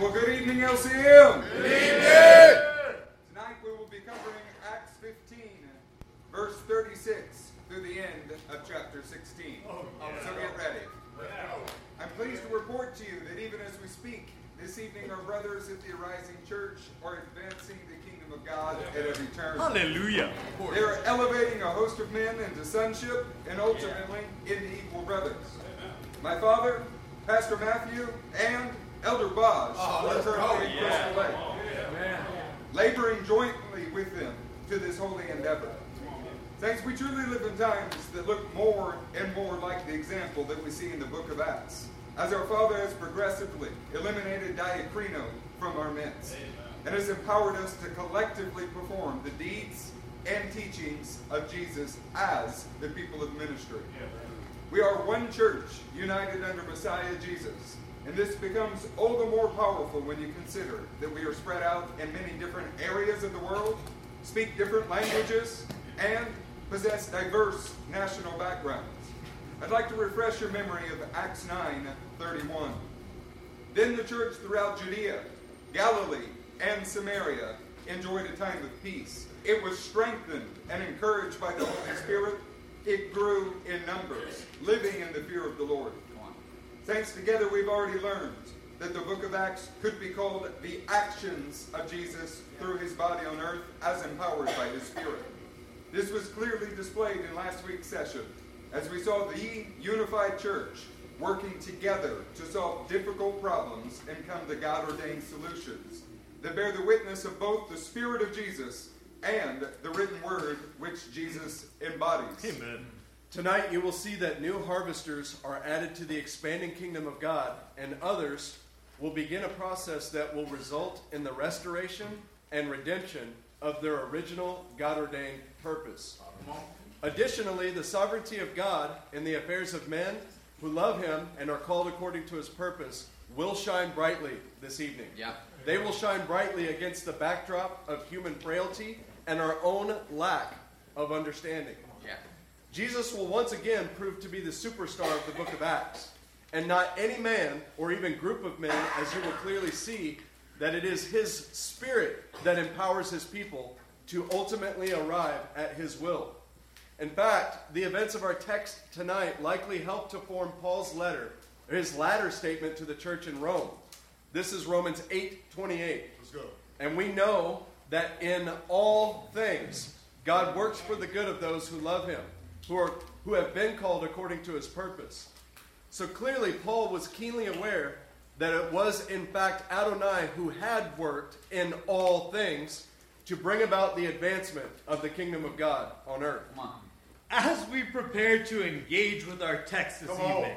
Well, good evening, LCM. Good evening. Tonight we will be covering Acts 15, verse 36 through the end of chapter 16. Um, so get ready. I'm pleased to report to you that even as we speak, this evening our brothers at the Arising Church are advancing the kingdom of God at every turn. Hallelujah. They are elevating a host of men into sonship and ultimately into equal brothers. My father, Pastor Matthew, and Elder currently in Crystal Lake, laboring jointly with them to this holy endeavor. Saints, we truly live in times that look more and more like the example that we see in the book of Acts, as our Father has progressively eliminated diacrino from our midst and has empowered us to collectively perform the deeds and teachings of Jesus as the people of ministry. We are one church united under Messiah Jesus. And this becomes all the more powerful when you consider that we are spread out in many different areas of the world, speak different languages, and possess diverse national backgrounds. I'd like to refresh your memory of Acts 9 31. Then the church throughout Judea, Galilee, and Samaria enjoyed a time of peace. It was strengthened and encouraged by the Holy Spirit. It grew in numbers, living in the fear of the Lord. Thanks together, we've already learned that the book of Acts could be called the actions of Jesus through his body on earth as empowered by his Spirit. This was clearly displayed in last week's session as we saw the unified church working together to solve difficult problems and come to God ordained solutions that bear the witness of both the Spirit of Jesus and the written word which Jesus embodies. Amen. Tonight, you will see that new harvesters are added to the expanding kingdom of God, and others will begin a process that will result in the restoration and redemption of their original God ordained purpose. Additionally, the sovereignty of God in the affairs of men who love Him and are called according to His purpose will shine brightly this evening. Yeah. They will shine brightly against the backdrop of human frailty and our own lack of understanding. Jesus will once again prove to be the superstar of the book of Acts, and not any man or even group of men, as you will clearly see, that it is his spirit that empowers his people to ultimately arrive at his will. In fact, the events of our text tonight likely help to form Paul's letter, his latter statement to the church in Rome. This is Romans 8 28. Let's go. And we know that in all things, God works for the good of those who love him, who, are, who have been called according to his purpose. So clearly, Paul was keenly aware that it was, in fact, Adonai who had worked in all things to bring about the advancement of the kingdom of God on earth. On. As we prepare to engage with our text this Come on. evening,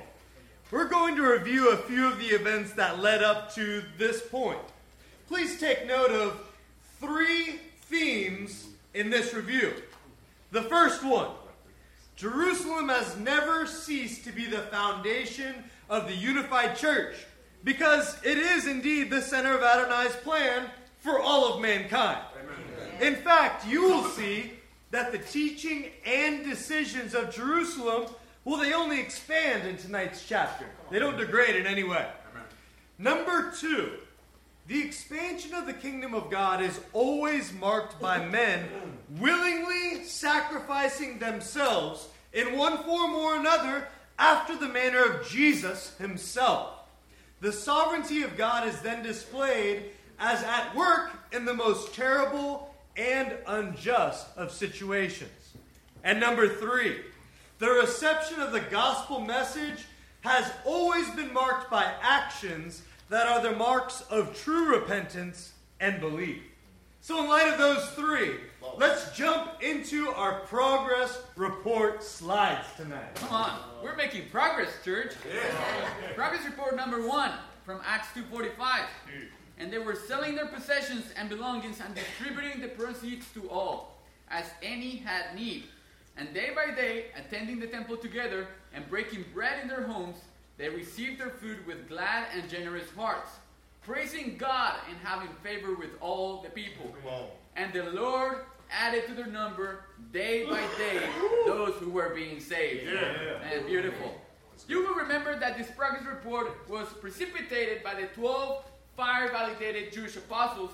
we're going to review a few of the events that led up to this point. Please take note of three themes in this review. The first one Jerusalem has never ceased to be the foundation of the unified church because it is indeed the center of Adonai's plan for all of mankind. In fact, you will see that the teaching and decisions of Jerusalem, well, they only expand in tonight's chapter. They don't degrade in any way. Number two, the expansion of the kingdom of God is always marked by men willingly sacrificing themselves in one form or another after the manner of Jesus himself. The sovereignty of God is then displayed as at work in the most terrible and unjust of situations. And number three, the reception of the gospel message has always been marked by actions that are the marks of true repentance and belief. So, in light of those three, let's jump into our progress report slides tonight. Come on. We're making progress, church. Progress report number one from Acts 2.45. And they were selling their possessions and belongings and distributing the proceeds to all, as any had need. And day by day, attending the temple together and breaking bread in their homes, they received their food with glad and generous hearts, praising God and having favor with all the people. And the Lord added to their number day by day those who were being saved. And beautiful. You will remember that this progress report was precipitated by the 12 fire validated Jewish apostles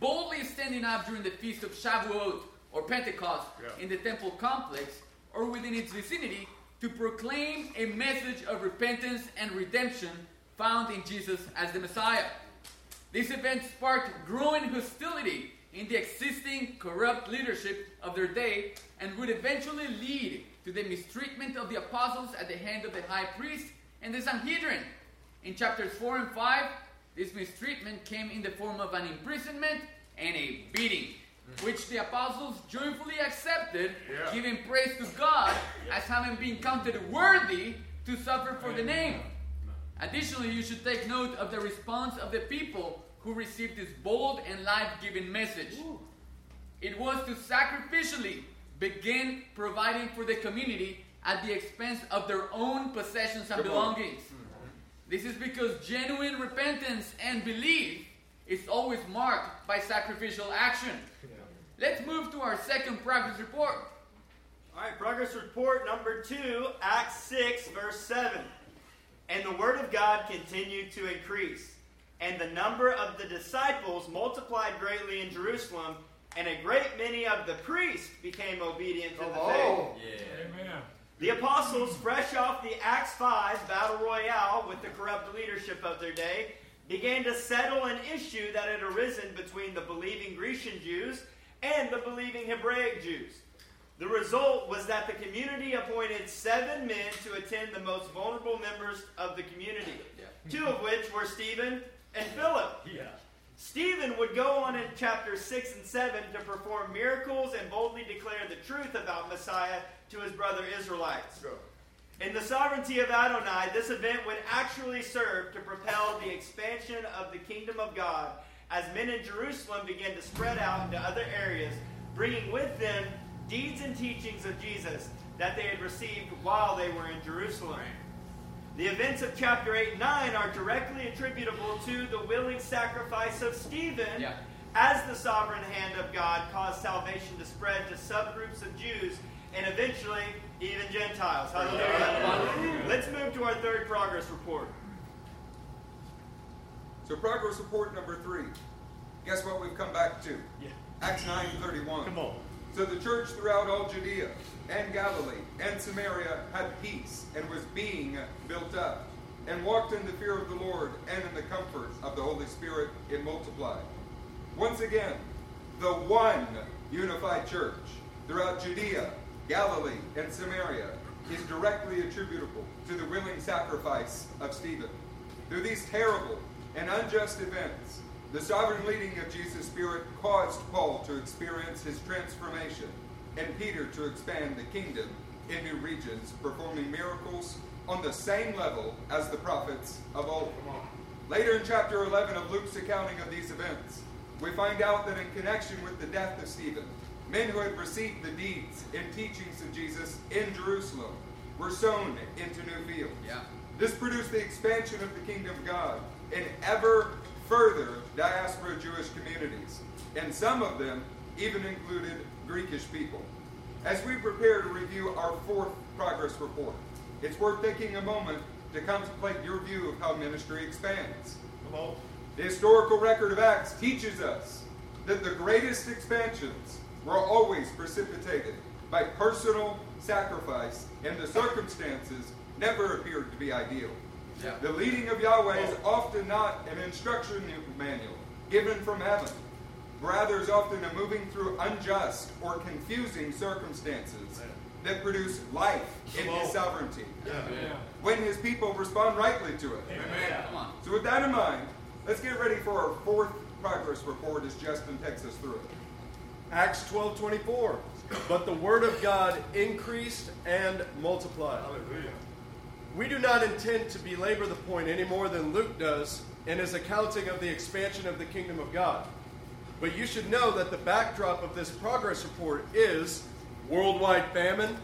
boldly standing up during the feast of Shavuot or Pentecost Yeah. in the temple complex or within its vicinity to proclaim a message of repentance and redemption found in Jesus as the Messiah. This event sparked growing hostility in the existing corrupt leadership of their day and would eventually lead to the mistreatment of the apostles at the hand of the high priest and the Sanhedrin. In chapters 4 and 5, this mistreatment came in the form of an imprisonment and a beating, Mm-hmm. which the apostles joyfully accepted, Yeah. giving praise to God as having been counted worthy to suffer for the name. Additionally, you should take note of the response of the people who received this bold and life giving message. It was to sacrificially begin providing for the community at the expense of their own possessions and belongings. This is because genuine repentance and belief is always marked by sacrificial action. Let's move to our second progress report. All right, progress report number two, Acts 6, verse 7. And the word of God continued to increase, and the number of the disciples multiplied greatly in Jerusalem, and a great many of the priests became obedient to the oh. faith. The apostles, fresh off the Acts 5 battle royale with the corrupt leadership of their day, began to settle an issue that had arisen between the believing Grecian Jews and the believing Hebraic Jews. The result was that the community appointed seven men to attend the most vulnerable members of the community, two of which were Stephen and Philip. Stephen would go on in chapters 6 and 7 to perform miracles and boldly declare the truth about Messiah to his brother Israelites. In the sovereignty of Adonai, this event would actually serve to propel the expansion of the kingdom of God as men in Jerusalem began to spread out into other areas, bringing with them deeds and teachings of Jesus that they had received while they were in Jerusalem. The events of chapter 8 and 9 are directly attributable to the willing sacrifice of Stephen Yeah. as the sovereign hand of God caused salvation to spread to subgroups of Jews and eventually even Gentiles. Hallelujah. Let's move to our third progress report. So progress report number three. Guess what we've come back to? Acts 9:31. Come on. So the church throughout all Judea and Galilee and Samaria had peace and was being built up, and walked in the fear of the Lord and in the comfort of the Holy Spirit it multiplied. Once again, the one unified church throughout Judea, Galilee, and Samaria is directly attributable to the willing sacrifice of Stephen. Through these terrible and unjust events, the sovereign leading of Jesus' Spirit caused Paul to experience his transformation and Peter to expand the kingdom in new regions, performing miracles on the same level as the prophets of old. Later in chapter 11 of Luke's accounting of these events, we find out that in connection with the death of Stephen, men who had received the deeds and teachings of Jesus in Jerusalem were sown into new fields. Yeah. This produced the expansion of the kingdom of God in ever further diaspora Jewish communities, and some of them even included Greekish people. As we prepare to review our fourth progress report, it's worth taking a moment to contemplate your view of how ministry expands. The historical record of Acts teaches us that the greatest expansions were always precipitated by personal sacrifice, and the circumstances never appeared to be ideal. Yeah. The leading of Yahweh is often not an instruction manual given from heaven. Rather, is often a moving through unjust or confusing circumstances that produce life in His sovereignty when His people respond rightly to it. Come on. So with that in mind, let's get ready for our fourth progress report as Justin takes us through it. Acts 12:24. But the word of God increased and multiplied. We do not intend to belabor the point any more than Luke does in his accounting of the expansion of the kingdom of God. But you should know that the backdrop of this progress report is worldwide famine,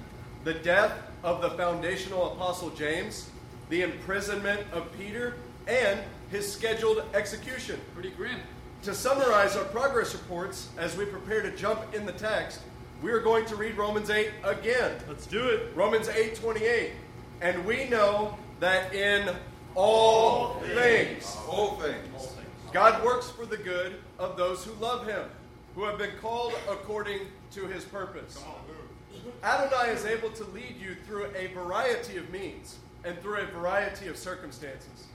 the death of the foundational apostle James, the imprisonment of Peter, and his scheduled execution. Pretty grim. To summarize our progress reports as we prepare to jump in the text, we are going to read Romans 8 again. Let's do it. Romans 8:28. And we know that in all things All things. God works for the good of those who love him, who have been called according to his purpose. Adonai is able to lead you through a variety of means and through a variety of circumstances.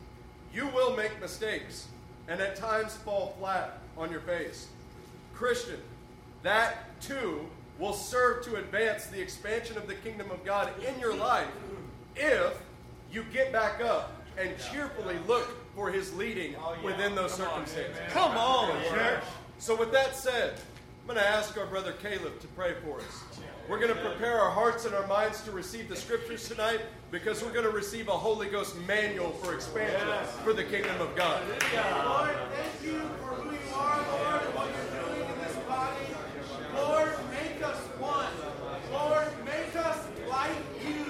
You will make mistakes and at times fall flat on your face. Christian, that too will serve to advance the expansion of the kingdom of God in your life if you get back up and cheerfully look for his leading oh, within those circumstances. Come on, church. So, with that said, I'm going to ask our brother Caleb to pray for us. We're going to prepare our hearts and our minds to receive the scriptures tonight because we're going to receive a Holy Ghost manual for expansion for the kingdom of God. Lord, thank you for who you are, Lord, and what you're doing in this body. Lord, make us one. Lord, make us like you.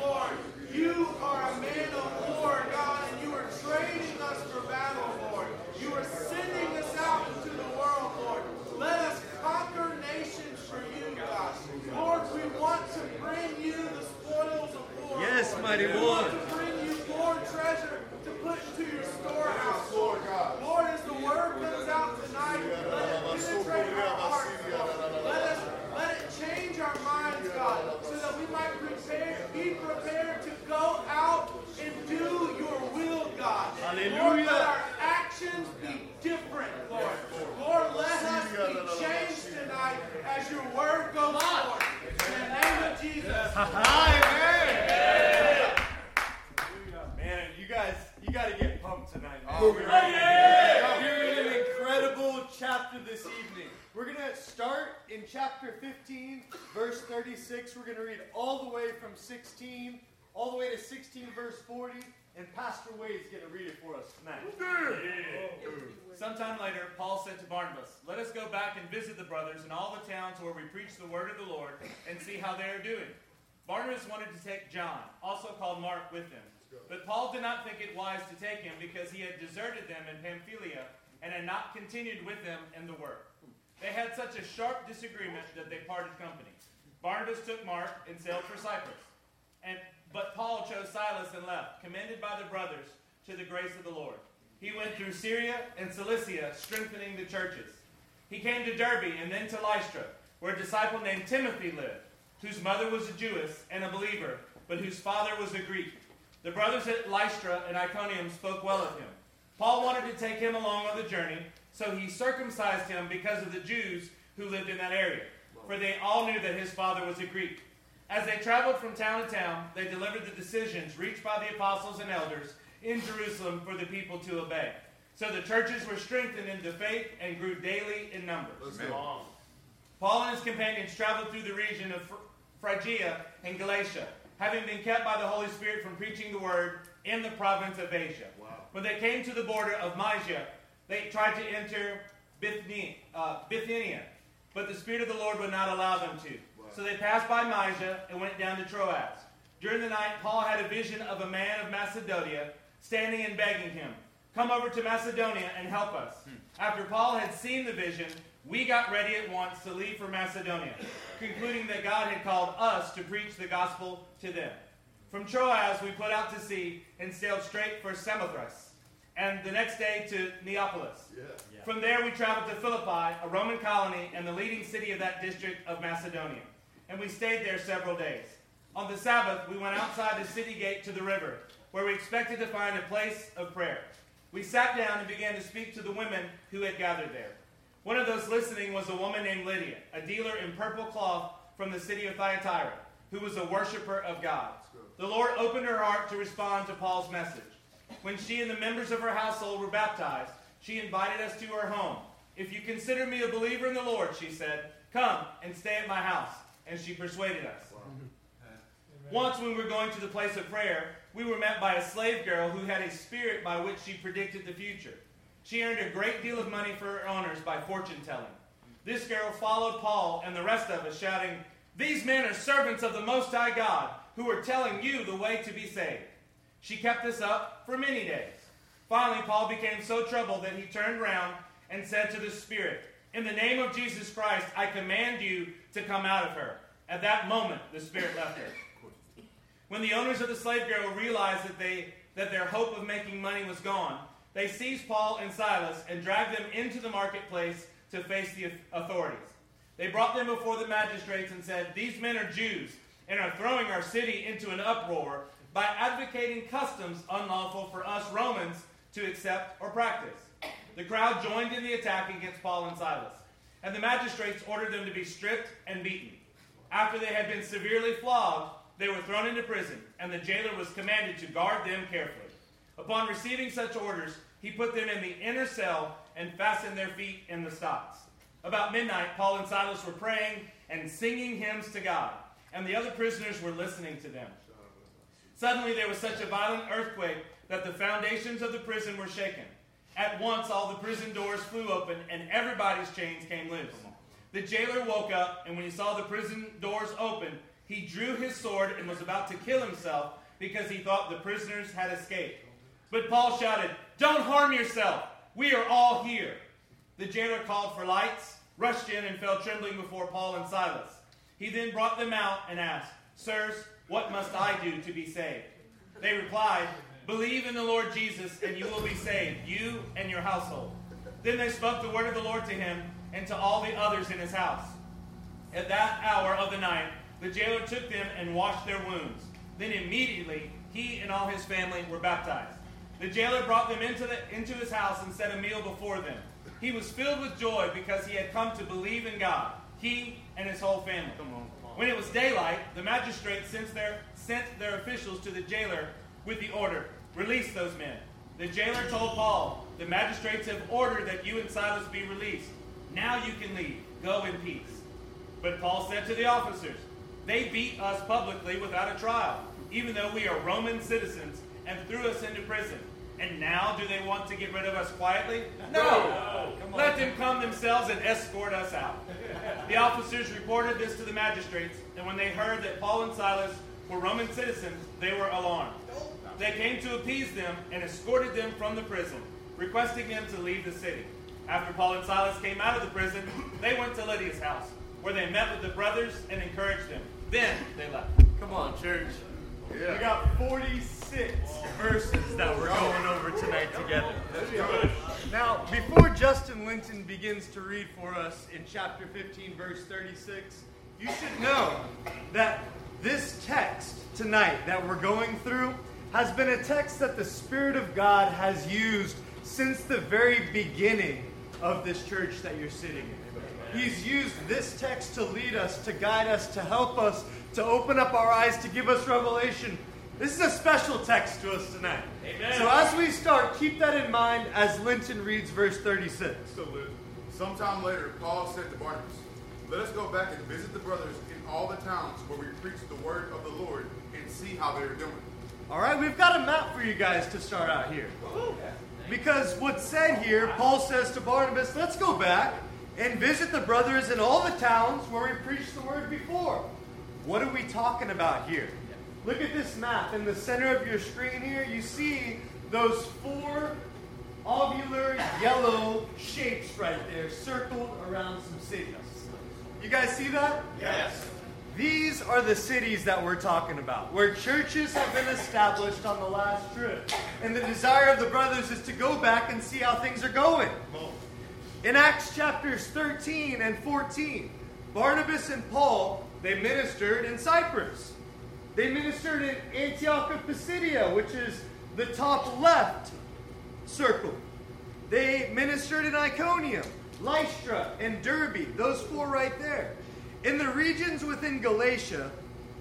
Lord, you are a man of war, God, and you are training us for battle, Lord. You are sending us out into the world, Lord. Let us conquer nations for you, God. Lord, we want to bring you the spoils of war. Yes, Lord. mighty We one. to bring you more treasure to put into your storehouse, Lord. Lord, as the word comes out tonight, let it penetrate our hearts, Lord. Let us let it change our minds, God, so that we might prepare, be prepared to go out and do your will, God. Hallelujah. Lord, Hallelujah. let our actions be different, Lord. Lord, let us be changed tonight as your word goes forth. In the name of Jesus. Amen. Man, you guys, you got to get pumped tonight. man. We're in an incredible chapter this evening. We're going to start in chapter 15, verse 36. We're going to read all the way from 16, all the way to 16, verse 40. And Pastor Wade's going to read it for us tonight. Sometime later, Paul said to Barnabas, Let us go back and visit the brothers in all the towns where we preach the word of the Lord and see how they are doing. Barnabas wanted to take John, also called Mark, with him. But Paul did not think it wise to take him because he had deserted them in Pamphylia and had not continued with them in the work. They had such a sharp disagreement that they parted company. Barnabas took Mark and sailed for Cyprus. And, but Paul chose Silas and left, commended by the brothers to the grace of the Lord. He went through Syria and Cilicia, strengthening the churches. He came to Derbe and then to Lystra, where a disciple named Timothy lived, whose mother was a Jewess and a believer, but whose father was a Greek. The brothers at Lystra and Iconium spoke well of him. Paul wanted to take him along on the journey, so he circumcised him because of the Jews who lived in that area, for they all knew that his father was a Greek. As they traveled from town to town, they delivered the decisions reached by the apostles and elders in Jerusalem for the people to obey. So the churches were strengthened in the faith and grew daily in numbers. Paul and his companions traveled through the region of Phrygia and Galatia, having been kept by the Holy Spirit from preaching the word in the province of Asia. When they came to the border of Mysia, they tried to enter Bithynia, uh, Bithynia, but the Spirit of the Lord would not allow them to. So they passed by Mysia and went down to Troas. During the night, Paul had a vision of a man of Macedonia standing and begging him, Come over to Macedonia and help us. After Paul had seen the vision, we got ready at once to leave for Macedonia, concluding that God had called us to preach the gospel to them. From Troas, we put out to sea and sailed straight for Samothrace, and the next day to Neapolis. From there, we traveled to Philippi, a Roman colony and the leading city of that district of Macedonia, and we stayed there several days. On the Sabbath, we went outside the city gate to the river, where we expected to find a place of prayer. We sat down and began to speak to the women who had gathered there. One of those listening was a woman named Lydia, a dealer in purple cloth from the city of Thyatira, who was a worshiper of God. The Lord opened her heart to respond to Paul's message. When she and the members of her household were baptized, she invited us to her home. If you consider me a believer in the Lord, she said, come and stay at my house. And she persuaded us. Once, when we were going to the place of prayer, we were met by a slave girl who had a spirit by which she predicted the future. She earned a great deal of money for her owners by fortune telling. This girl followed Paul and the rest of us, shouting, These men are servants of the Most High God, who are telling you the way to be saved. She kept this up for many days. Finally, Paul became so troubled that he turned round and said to the Spirit, In the name of Jesus Christ, I command you to come out of her. At that moment, the Spirit left her. When the owners of the slave girl realized that, they, that their hope of making money was gone, They seized Paul and Silas and dragged them into the marketplace to face the authorities. They brought them before the magistrates and said, These men are Jews and are throwing our city into an uproar by advocating customs unlawful for us Romans to accept or practice. The crowd joined in the attack against Paul and Silas, and the magistrates ordered them to be stripped and beaten. After they had been severely flogged, they were thrown into prison, and the jailer was commanded to guard them carefully. Upon receiving such orders, he put them in the inner cell and fastened their feet in the stocks. About midnight, Paul and Silas were praying and singing hymns to God, and the other prisoners were listening to them. Suddenly, there was such a violent earthquake that the foundations of the prison were shaken. At once, all the prison doors flew open, and everybody's chains came loose. The jailer woke up, and when he saw the prison doors open, he drew his sword and was about to kill himself because he thought the prisoners had escaped. But Paul shouted, Don't harm yourself. We are all here. The jailer called for lights, rushed in, and fell trembling before Paul and Silas. He then brought them out and asked, Sirs, what must I do to be saved? They replied, Believe in the Lord Jesus, and you will be saved, you and your household. Then they spoke the word of the Lord to him and to all the others in his house. At that hour of the night, the jailer took them and washed their wounds. Then immediately he and all his family were baptized. The jailer brought them into, the, into his house and set a meal before them. He was filled with joy because he had come to believe in God, he and his whole family. When it was daylight, the magistrates sent their, sent their officials to the jailer with the order release those men. The jailer told Paul, The magistrates have ordered that you and Silas be released. Now you can leave. Go in peace. But Paul said to the officers, They beat us publicly without a trial, even though we are Roman citizens, and threw us into prison. And now do they want to get rid of us quietly? No! Let them come themselves and escort us out. The officers reported this to the magistrates, and when they heard that Paul and Silas were Roman citizens, they were alarmed. They came to appease them and escorted them from the prison, requesting them to leave the city. After Paul and Silas came out of the prison, they went to Lydia's house, where they met with the brothers and encouraged them. Then they left. Come on, church. Yeah. We got 46 verses that we're going over tonight together. Now, before Justin Linton begins to read for us in chapter 15, verse 36, you should know that this text tonight that we're going through has been a text that the Spirit of God has used since the very beginning of this church that you're sitting in. He's used this text to lead us, to guide us, to help us, to open up our eyes, to give us revelation. This is a special text to us tonight. Amen. So as we start, keep that in mind as Linton reads verse 36. So, sometime later, Paul said to Barnabas, Let us go back and visit the brothers in all the towns where we preach the word of the Lord and see how they are doing. All right, we've got a map for you guys to start out here. Because what's said here, Paul says to Barnabas, let's go back and visit the brothers in all the towns where we preached the word before. What are we talking about here? Look at this map. In the center of your screen here, you see those four ovular yellow shapes right there circled around some cities. You guys see that? Yes. These are the cities that we're talking about, where churches have been established on the last trip. And the desire of the brothers is to go back and see how things are going. In Acts chapters 13 and 14, Barnabas and Paul, they ministered in Cyprus. They ministered in Antioch of Pisidia, which is the top left circle. They ministered in Iconium, Lystra, and Derbe, those four right there. In the regions within Galatia,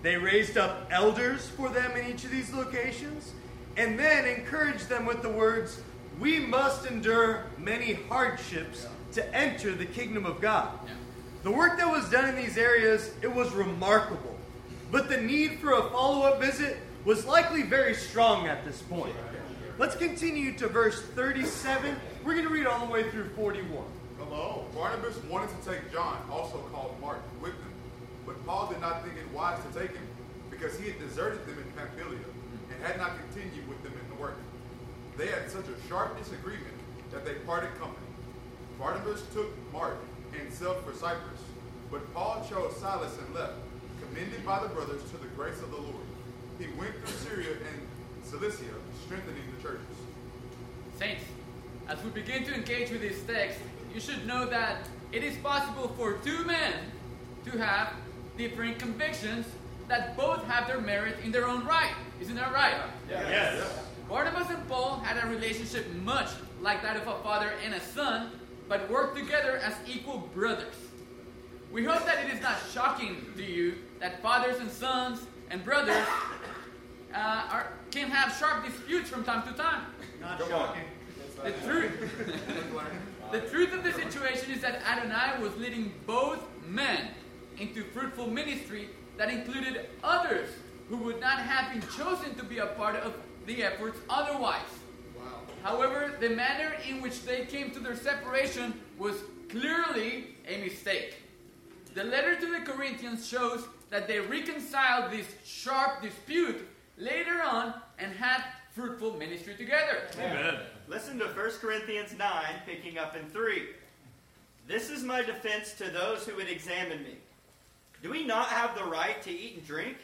they raised up elders for them in each of these locations and then encouraged them with the words, We must endure many hardships to enter the kingdom of God. The work that was done in these areas, it was remarkable. But the need for a follow-up visit was likely very strong at this point. Let's continue to verse 37. We're going to read all the way through 41. Hello. Barnabas wanted to take John, also called Mark, with them, but Paul did not think it wise to take him because he had deserted them in Pamphylia and had not continued with them in the work. They had such a sharp disagreement that they parted company. Barnabas took Mark and sailed for Cyprus, but Paul chose Silas and left, commended by the brothers to the grace of the Lord. He went through Syria and Cilicia, strengthening the churches. Saints, As we begin to engage with this text, you should know that it is possible for two men to have different convictions that both have their merit in their own right. Isn't that right? Yes. Barnabas and Paul had a relationship much like that of a father and a son, but worked together as equal brothers. We hope that it is not shocking to you that fathers and sons and brothers uh, are, can have sharp disputes from time to time. Not shocking. The truth, the truth of the situation is that Adonai was leading both men into fruitful ministry that included others who would not have been chosen to be a part of the efforts otherwise. However, the manner in which they came to their separation was clearly a mistake. The letter to the Corinthians shows that they reconciled this sharp dispute later on and had fruitful ministry together. Amen. Listen to 1 Corinthians 9, picking up in 3. This is my defense to those who would examine me. Do we not have the right to eat and drink?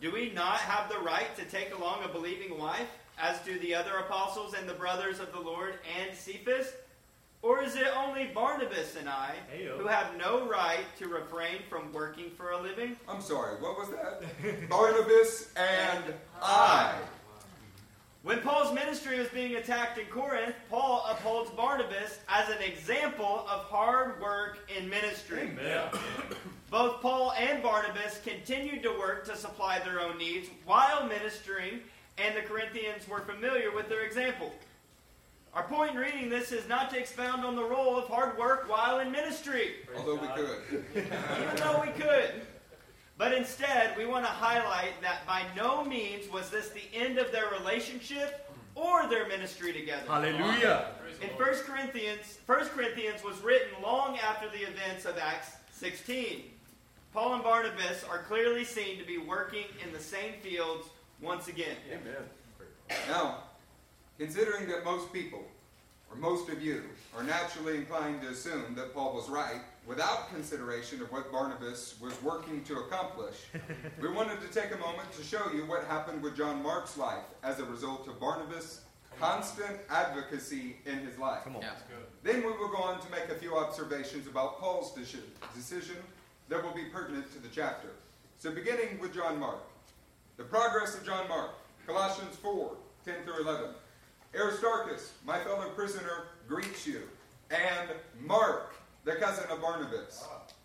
Do we not have the right to take along a believing wife, as do the other apostles and the brothers of the Lord and Cephas? Or is it only Barnabas and I Heyo. who have no right to refrain from working for a living? I'm sorry, what was that? Barnabas and I. When Paul's ministry was being attacked in Corinth, Paul upholds Barnabas as an example of hard work in ministry. Amen. Both Paul and Barnabas continued to work to supply their own needs while ministering, and the Corinthians were familiar with their example. Our point in reading this is not to expound on the role of hard work while in ministry, Although we could. even though we could. But instead, we want to highlight that by no means was this the end of their relationship or their ministry together. Hallelujah. In 1 Corinthians, 1 Corinthians was written long after the events of Acts 16. Paul and Barnabas are clearly seen to be working in the same fields once again. Amen. Now, considering that most people, or most of you, are naturally inclined to assume that Paul was right without consideration of what Barnabas was working to accomplish, we wanted to take a moment to show you what happened with John Mark's life as a result of Barnabas' constant advocacy in his life. Come on. Yeah. Then we will go on to make a few observations about Paul's decision that will be pertinent to the chapter. So, beginning with John Mark. The progress of John Mark, Colossians 4 10 through 11. Aristarchus, my fellow prisoner, greets you, and Mark, the cousin of Barnabas,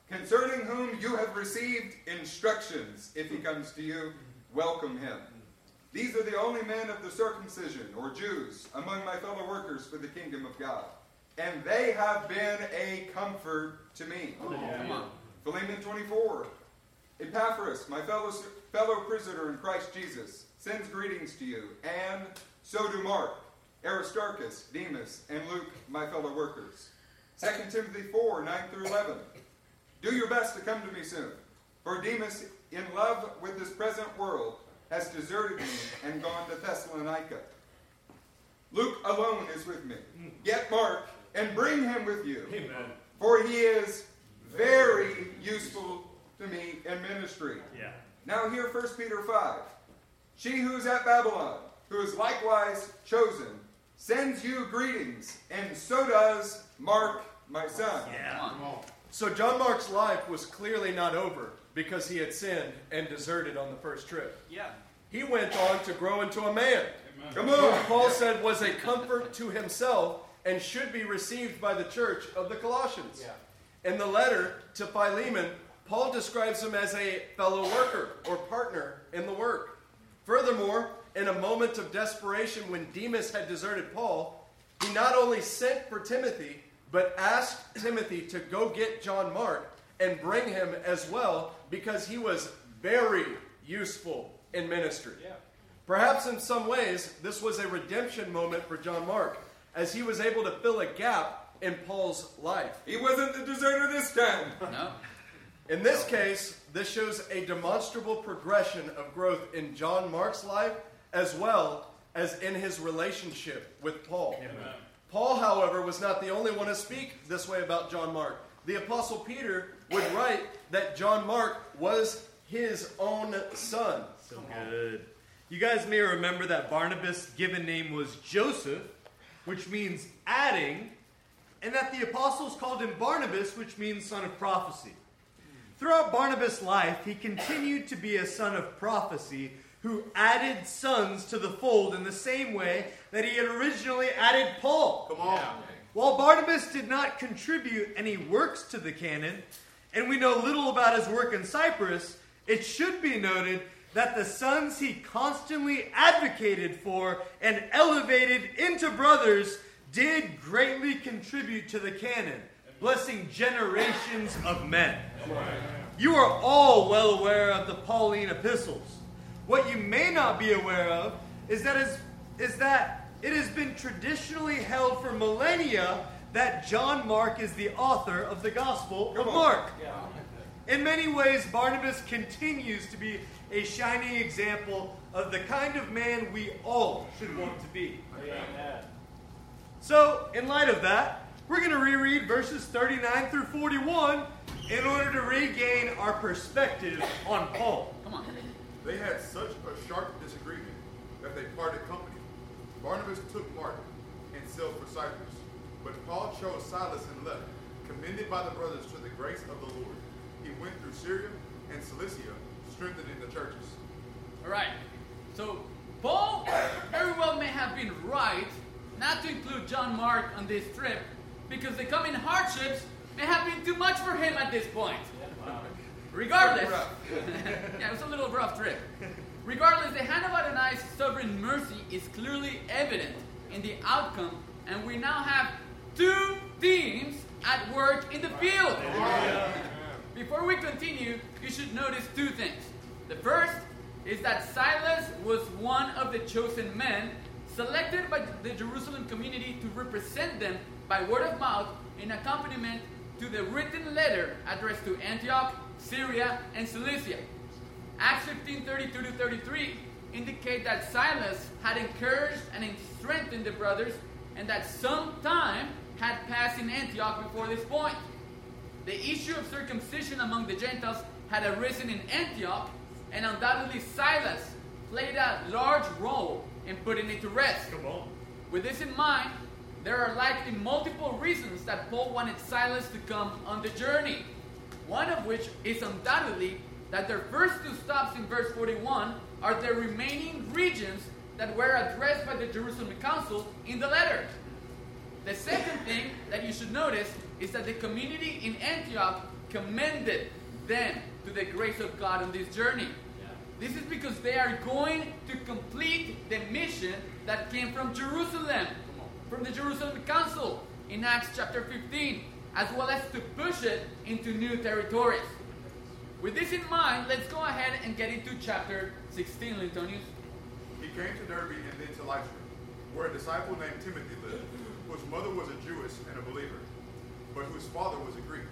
concerning whom you have received instructions. If he comes to you, welcome him. These are the only men of the circumcision, or Jews, among my fellow workers for the kingdom of God. And they have been a comfort to me. Philemon 24. Epaphras, my fellow, fellow prisoner in Christ Jesus, sends greetings to you, and so do Mark, Aristarchus, Demas, and Luke, my fellow workers. 2 Timothy 4 9 through 11. Do your best to come to me soon, for Demas, in love with this present world, has deserted me and gone to Thessalonica. Luke alone is with me. Get Mark and bring him with you. Amen. For he is very useful to me in ministry. Yeah. Now hear 1 Peter 5. She who is at Babylon, who is likewise chosen, sends you greetings, and so does Mark, my son. Yeah. Come on. So John Mark's life was clearly not over because he had sinned and deserted on the first trip. Yeah. He went on to grow into a man. Come on. Paul said was a comfort to himself and should be received by the church of the Colossians. Yeah. In the letter to Philemon, Paul describes him as a fellow worker or partner in the work. Furthermore, in a moment of desperation when Demas had deserted Paul, he not only sent for Timothy, but asked Timothy to go get John Mark and bring him as well because he was very useful in ministry. Perhaps in some ways, this was a redemption moment for John Mark, as he was able to fill a gap in Paul's life. He wasn't the deserter this time. No. In this case, this shows a demonstrable progression of growth in John Mark's life as well as in his relationship with Paul. Paul, however, was not the only one to speak this way about John Mark. The Apostle Peter would write that John Mark was his own son. So good. You guys may remember that Barnabas' given name was Joseph, which means adding, and that the apostles called him Barnabas, which means son of prophecy. Throughout Barnabas' life, he continued to be a son of prophecy who added sons to the fold in the same way that he had originally added Paul. Come on. While Barnabas did not contribute any works to the canon, and we know little about his work in Cyprus, it should be noted that the sons he constantly advocated for and elevated into brothers did greatly contribute to the canon, blessing generations of men. You are all well aware of the Pauline epistles. What you may not be aware of is that is, is that it has been traditionally held for millennia that John Mark is the author of the Gospel of Mark. In many ways, Barnabas continues to be a shining example of the kind of man we all should want to be. So, in light of that, we're going to reread verses 39 through 41 in order to regain our perspective on Paul. Come on. They had such a sharp disagreement that they parted company. Barnabas took Mark and sailed for Cyprus, but Paul chose Silas and left, commended by the brothers to the grace of the Lord. He went through Syria and Cilicia, strengthening the churches. All right. So Paul very well may have been right not to include John Mark on this trip because the coming hardships may have been too much for him at this point. Regardless, yeah, it was a little rough trip. Regardless, the hand of Adonai's sovereign mercy is clearly evident in the outcome, and we now have two teams at work in the field. Before we continue, you should notice two things. The first is that Silas was one of the chosen men selected by the Jerusalem community to represent them by word of mouth in accompaniment to the written letter addressed to Antioch, Syria, and Cilicia. Acts 15 32 to 33 indicate that Silas had encouraged and strengthened the brothers, and that some time had passed in Antioch before this point. The issue of circumcision among the Gentiles had arisen in Antioch, and undoubtedly Silas played a large role in putting it to rest. Come on. With this in mind, there are likely multiple reasons that Paul wanted Silas to come on the journey. One of which is undoubtedly that their first two stops in verse 41 are the remaining regions that were addressed by the Jerusalem Council in the letter. The second thing that you should notice is that the community in Antioch commended them to the grace of God on this journey. This is because they are going to complete the mission that came from Jerusalem, from the Jerusalem Council in Acts chapter 15, as well as to push it into new territories. With this in mind, let's go ahead and get into chapter 16, Lintonius. He came to Derbe and then to Lystra, where a disciple named Timothy lived, whose mother was a Jewess and a believer, but whose father was a Greek.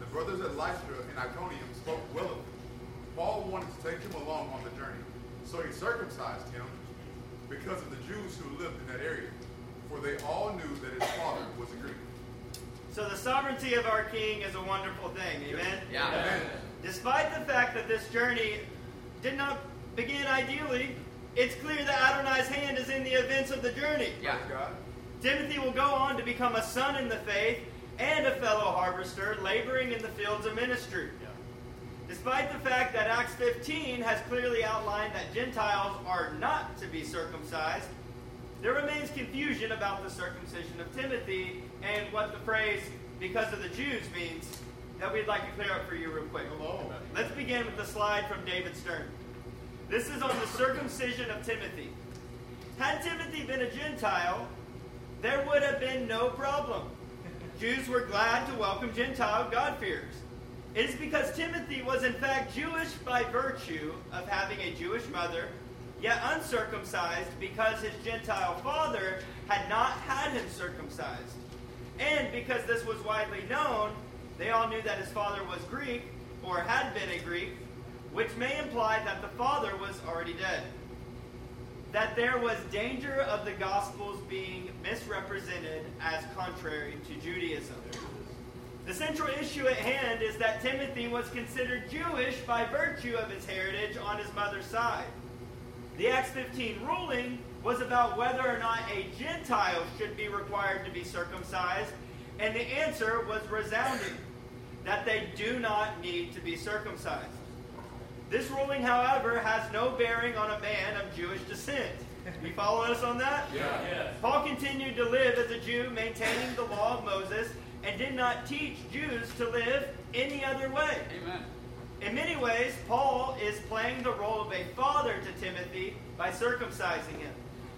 The brothers at Lystra and Iconium spoke well of him. Paul wanted to take him along on the journey, so he circumcised him because of the Jews who lived in that area, for they all knew that his father was a Greek. So the sovereignty of our King is a wonderful thing. Amen. Yeah. Amen. Despite the fact that this journey did not begin ideally, it's clear that Adonai's hand is in the events of the journey. Yeah. Timothy will go on to become a son in the faith and a fellow harvester laboring in the fields of ministry. Yeah. Despite the fact that Acts 15 has clearly outlined that Gentiles are not to be circumcised, there remains confusion about the circumcision of Timothy and what the phrase because of the Jews means that we'd like to clear up for you real quick. Let's begin with the slide from David Stern. This is on the circumcision of Timothy. Had Timothy been a Gentile, there would have been no problem. Jews were glad to welcome Gentile God-fearers. It is because Timothy was in fact Jewish by virtue of having a Jewish mother, yet uncircumcised because his Gentile father had not had him circumcised. And because this was widely known, they all knew that his father was Greek, or had been a Greek, which may imply that the father was already dead. That there was danger of the Gospels being misrepresented as contrary to Judaism. The central issue at hand is that Timothy was considered Jewish by virtue of his heritage on his mother's side. The Acts 15 ruling was about whether or not a Gentile should be required to be circumcised, and the answer was resounding that they do not need to be circumcised. This ruling, however, has no bearing on a man of Jewish descent. You follow us on that? Yeah. Paul continued to live as a Jew, maintaining the law of Moses, and did not teach Jews to live any other way. Amen. In many ways, Paul is playing the role of a father to Timothy by circumcising him,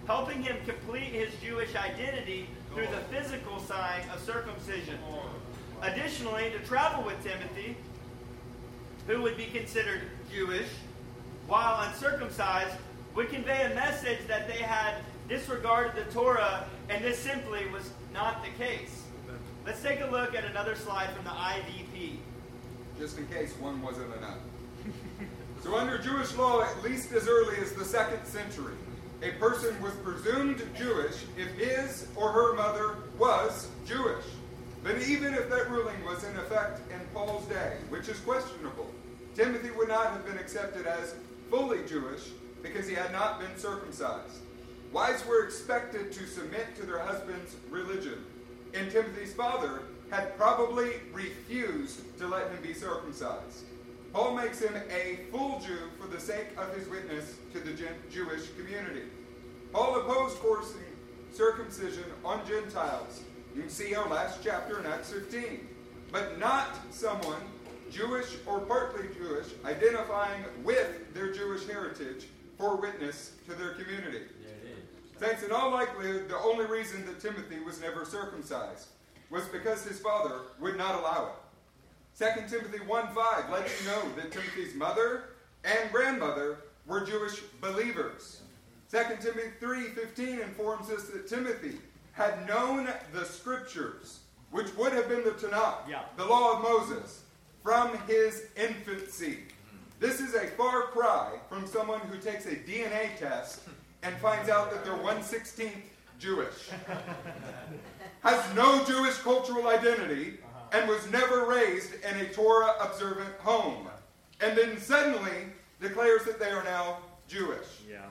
helping him complete his Jewish identity through the physical sign of circumcision. Additionally, to travel with Timothy, who would be considered Jewish, while uncircumcised, would convey a message that they had disregarded the Torah, and this simply was not the case. Let's take a look at another slide from the IVP. Just in case one wasn't enough. so, under Jewish law, at least as early as the second century, a person was presumed Jewish if his or her mother was Jewish. But even if that ruling was in effect in Paul's day, which is questionable, Timothy would not have been accepted as fully Jewish because he had not been circumcised. Wives were expected to submit to their husband's religion, and Timothy's father had probably refused to let him be circumcised. Paul makes him a full Jew for the sake of his witness to the Jewish community. Paul opposed forcing circumcision on Gentiles. You can see our last chapter in Acts 15. But not someone, Jewish or partly Jewish, identifying with their Jewish heritage for witness to their community. Thanks, in all likelihood, the only reason that Timothy was never circumcised was because his father would not allow it. 2 Timothy 1 5 lets you know that Timothy's mother and grandmother were Jewish believers. 2 Timothy 3:15 informs us that Timothy had known the scriptures, which would have been the Tanakh, Yeah. the law of Moses, from his infancy. This is a far cry from someone who takes a DNA test and finds out that they're 116th Jewish, has no Jewish cultural identity, uh-huh. and was never raised in a Torah observant home, and then suddenly declares that they are now Jewish. Yeah.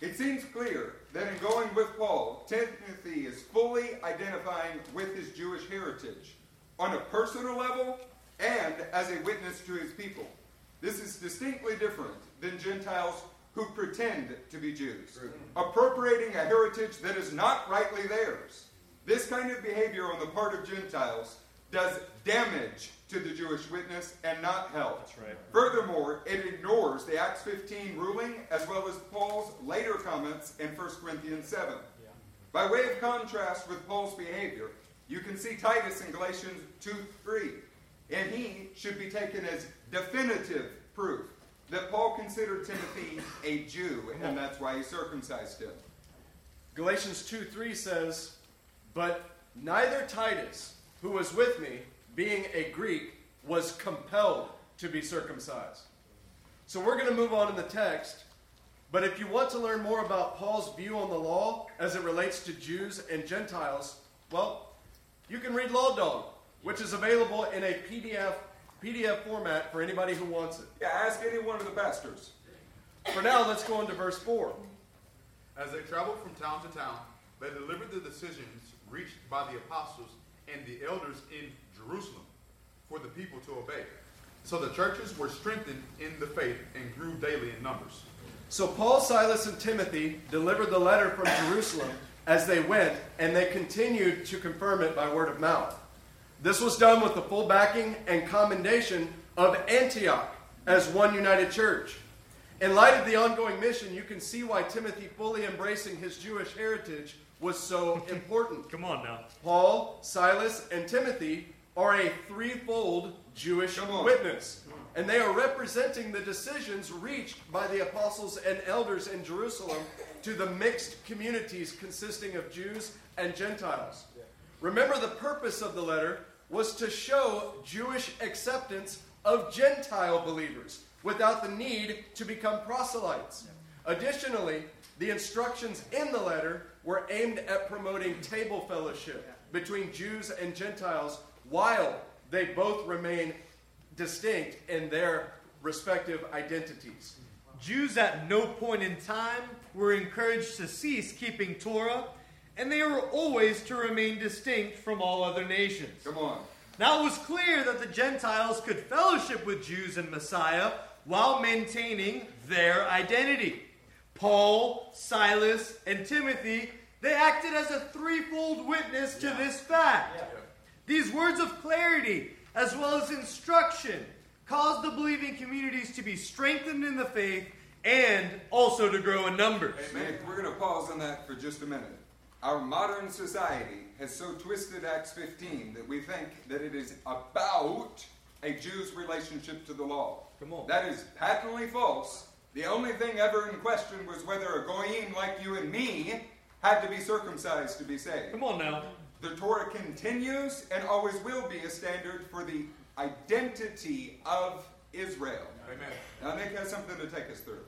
It seems clear that in going with Paul, Timothy is fully identifying with his Jewish heritage on a personal level and as a witness to his people. This is distinctly different than Gentiles who pretend to be Jews, appropriating a heritage that is not rightly theirs. This kind of behavior on the part of Gentiles does damage to the Jewish witness and not help. That's right. Furthermore, it ignores the Acts 15 ruling as well as Paul's later comments in 1 Corinthians 7. By way of contrast with Paul's behavior, you can see Titus in Galatians 2 3. And he should be taken as definitive proof that Paul considered Timothy a Jew, and that's why he circumcised him. Galatians 2 3 says, But neither Titus, who was with me, being a Greek, was compelled to be circumcised. So we're going to move on in the text. But if you want to learn more about Paul's view on the law as it relates to Jews and Gentiles, well, you can read Law Dog, which is available in a PDF, PDF format for anybody who wants it. Yeah, ask any one of the pastors. For now, let's go into verse 4. As they traveled from town to town, they delivered the decisions reached by the apostles and the elders in Jerusalem for the people to obey. So the churches were strengthened in the faith and grew daily in numbers. So Paul, Silas, and Timothy delivered the letter from Jerusalem as they went, and they continued to confirm it by word of mouth. This was done with the full backing and commendation of Antioch as one united church. In light of the ongoing mission, you can see why Timothy fully embracing his Jewish heritage was so important. Come on now. Paul, Silas, and Timothy are a threefold Jewish witness. And they are representing the decisions reached by the apostles and elders in Jerusalem to the mixed communities consisting of Jews and Gentiles. Remember, the purpose of the letter was to show Jewish acceptance of Gentile believers without the need to become proselytes. Additionally, the instructions in the letter were aimed at promoting table fellowship between Jews and Gentiles while they both remain distinct in their respective identities. Jews at no point in time were encouraged to cease keeping Torah, and they were always to remain distinct from all other nations. Come on. Now it was clear that the Gentiles could fellowship with Jews and Messiah while maintaining their identity. Paul, Silas, and Timothy, they acted as a threefold witness to this fact. These words of clarity, as well as instruction, caused the believing communities to be strengthened in the faith and also to grow in numbers. Nick, we're going to pause on that for just a minute. Our modern society has so twisted Acts 15 that we think that it is about a Jew's relationship to the law. Come on. That is patently false. The only thing ever in question was whether a goyim like you and me had to be circumcised to be saved. Come on now. The Torah continues and always will be a standard for the identity of Israel. Amen. Now, Nick has something to take us through.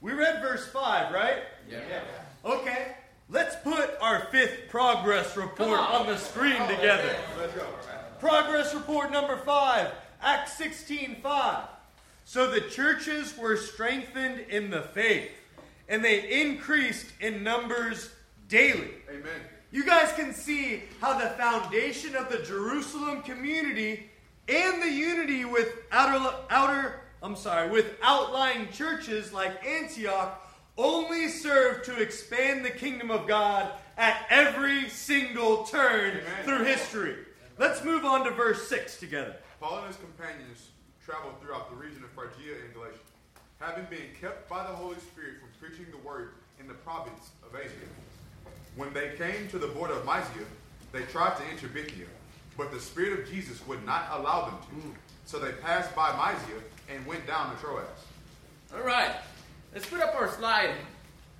We read verse 5, right? Yeah. Okay, let's put our fifth progress report on. on the screen together. Let's go. Progress report number 5, Acts 16 5. So the churches were strengthened in the faith, and they increased in numbers daily. Amen. You guys can see how the foundation of the Jerusalem community and the unity with outer, outer I'm sorry, with outlying churches like Antioch only served to expand the kingdom of God at every single turn Amen. through history. Let's move on to verse 6 together. Paul and his companions traveled throughout the region of Phrygia and Galatia, having been kept by the Holy Spirit from preaching the word in the province of Asia. When they came to the border of Mysia, they tried to enter Bithynia, but the Spirit of Jesus would not allow them to. Mm. So they passed by Mysia and went down to Troas. All right. Let's put up our slide.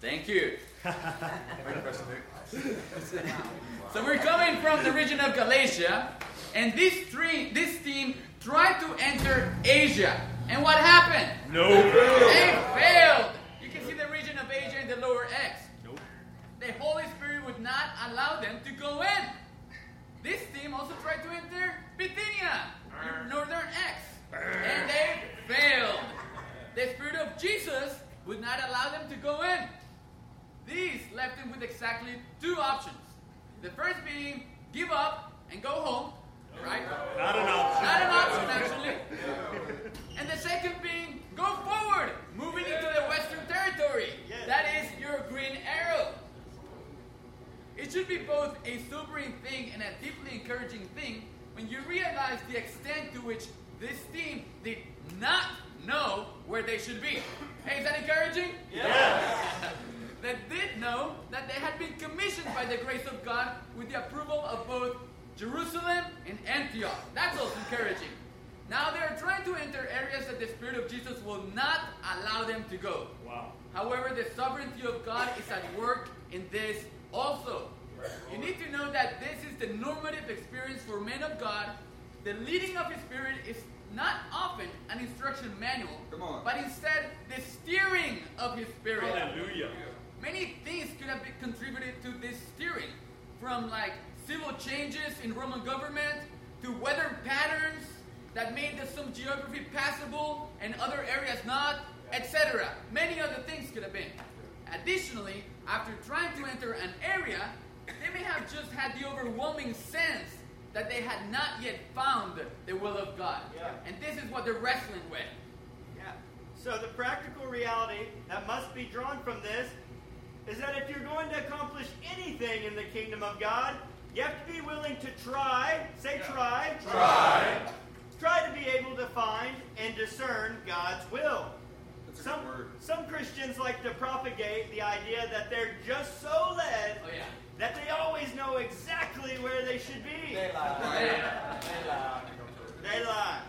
Thank you. Thank you, Pastor Nick. So we're coming from the region of Galatia, and this three, this team tried to enter Asia. And what happened? No. They failed. You can see the region of Asia in the lower X. Nope. The Holy Spirit would not allow them to go in. This team also tried to enter Bithynia, northern X, and they failed. The Spirit of Jesus would not allow them to go in. These left them with exactly two options. The first being give up and go home, right? Not an option. Not an option, actually. And the second being go forward, moving into the Western Territory. Yes. That is your green arrow. It should be both a sobering thing and a deeply encouraging thing when you realize the extent to which this team did not know where they should be. Hey, is that encouraging? Yes. that did know that they had been commissioned by the grace of God with the approval of both Jerusalem and Antioch. That's also encouraging. Now they are trying to enter areas that the Spirit of Jesus will not allow them to go. Wow. However, the sovereignty of God is at work in this also. You need to know that this is the normative experience for men of God. The leading of His Spirit is not often an instruction manual, Come on. but instead the steering of His Spirit. Hallelujah. Many things could have been contributed to this steering, from like civil changes in Roman government to weather patterns that made the, some geography passable and other areas not, etc. Many other things could have been. Additionally, after trying to enter an area, they may have just had the overwhelming sense that they had not yet found the will of God. Yeah. And this is what they're wrestling with. Yeah. So the practical reality that must be drawn from this is that if you're going to accomplish anything in the kingdom of God, you have to be willing to try, say try, try, try to be able to find and discern God's will. That's a Some, good word. some Christians like to propagate the idea that they're just so led Oh, yeah. that they always know exactly where they should be. They lie. They lie. They lie.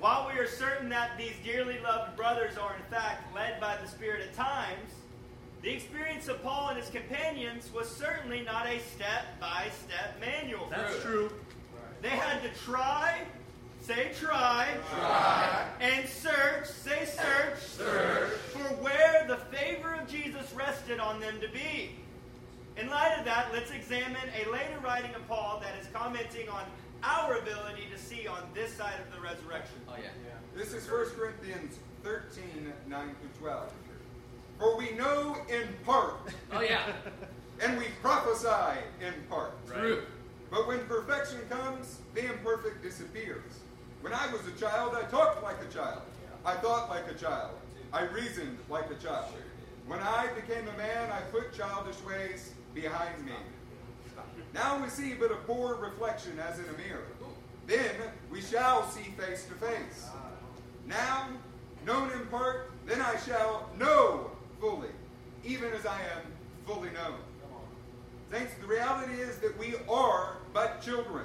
While we are certain that these dearly loved brothers are in fact led by the Spirit at times, the experience of Paul and his companions was certainly not a step by step manual. That's true. They had to try, say try, try, and search, say search, for where the favor of Jesus rested on them to be. In light of that, let's examine a later writing of Paul that is commenting on our ability to see on this side of the resurrection. Oh, yeah. This is 1 Corinthians 13, 9 through 12. For we know in part, Oh, yeah. and we prophesy in part. True. But when perfection comes, the imperfect disappears. When I was a child, I talked like a child. I thought like a child. I reasoned like a child. When I became a man, I put childish ways behind me. Now we see but a poor reflection as in a mirror. Then we shall see face to face. Now, known in part, then I shall know fully, even as I am fully known. Saints, the reality is that we are but children,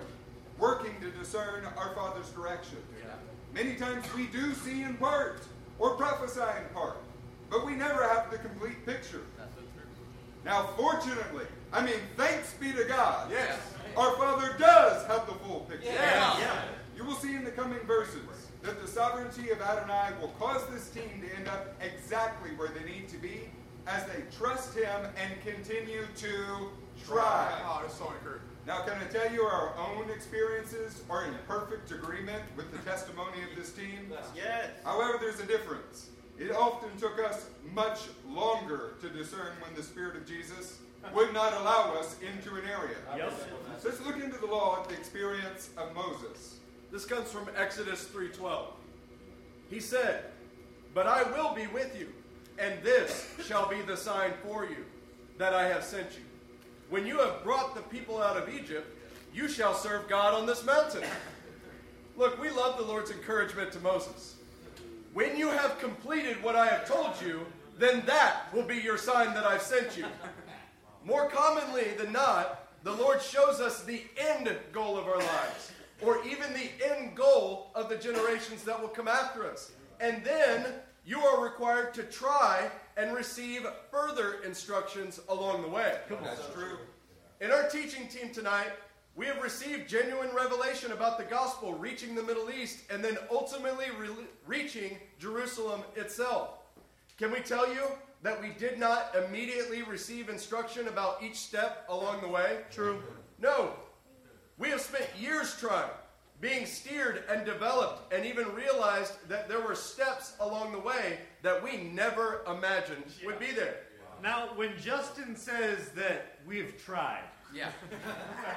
working to discern our Father's direction. Many times we do see in part or prophesy in part, but we never have the complete picture. That's so true. Now, fortunately, I mean, thanks be to God. Yes. Our Father does have the full picture. Yeah. Yeah. You will see in the coming verses that the sovereignty of Adonai will cause this team to end up exactly where they need to be as they trust Him and continue to try. Oh, that's so encouraging. Now, can I tell you our own experiences are in perfect agreement with the testimony of this team? Yes. However, there's a difference. It often took us much longer to discern when the Spirit of Jesus would not allow us into an area. So let's look into the law at the experience of Moses. This comes from Exodus 3:12. He said, "But I will be with you, and this shall be the sign for you that I have sent you. When you have brought the people out of Egypt, you shall serve God on this mountain." Look, we love the Lord's encouragement to Moses. When you have completed what I have told you, then that will be your sign that I've sent you. More commonly than not, the Lord shows us the end goal of our lives, or even the end goal of the generations that will come after us. And then you are required to try and receive further instructions along the way. That's true. In our teaching team tonight, we have received genuine revelation about the gospel reaching the Middle East and then ultimately re- reaching Jerusalem itself. Can we tell you that we did not immediately receive instruction about each step along the way? True. No. We have spent years trying, being steered and developed, and even realized that there were steps along the way that we never imagined would be there. Now, when Justin says that we've tried, Yeah.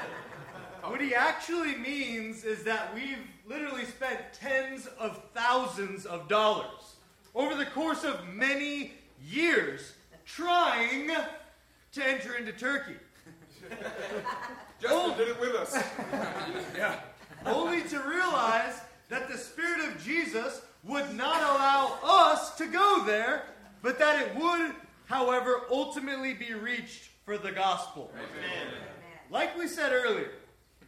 what he actually means is that we've literally spent tens of thousands of dollars over the course of many years trying to enter into Turkey. Justin did it with us. Yeah. only to realize that the Spirit of Jesus would not allow us to go there, but that it would, however, ultimately be reached for the gospel. Like we said earlier,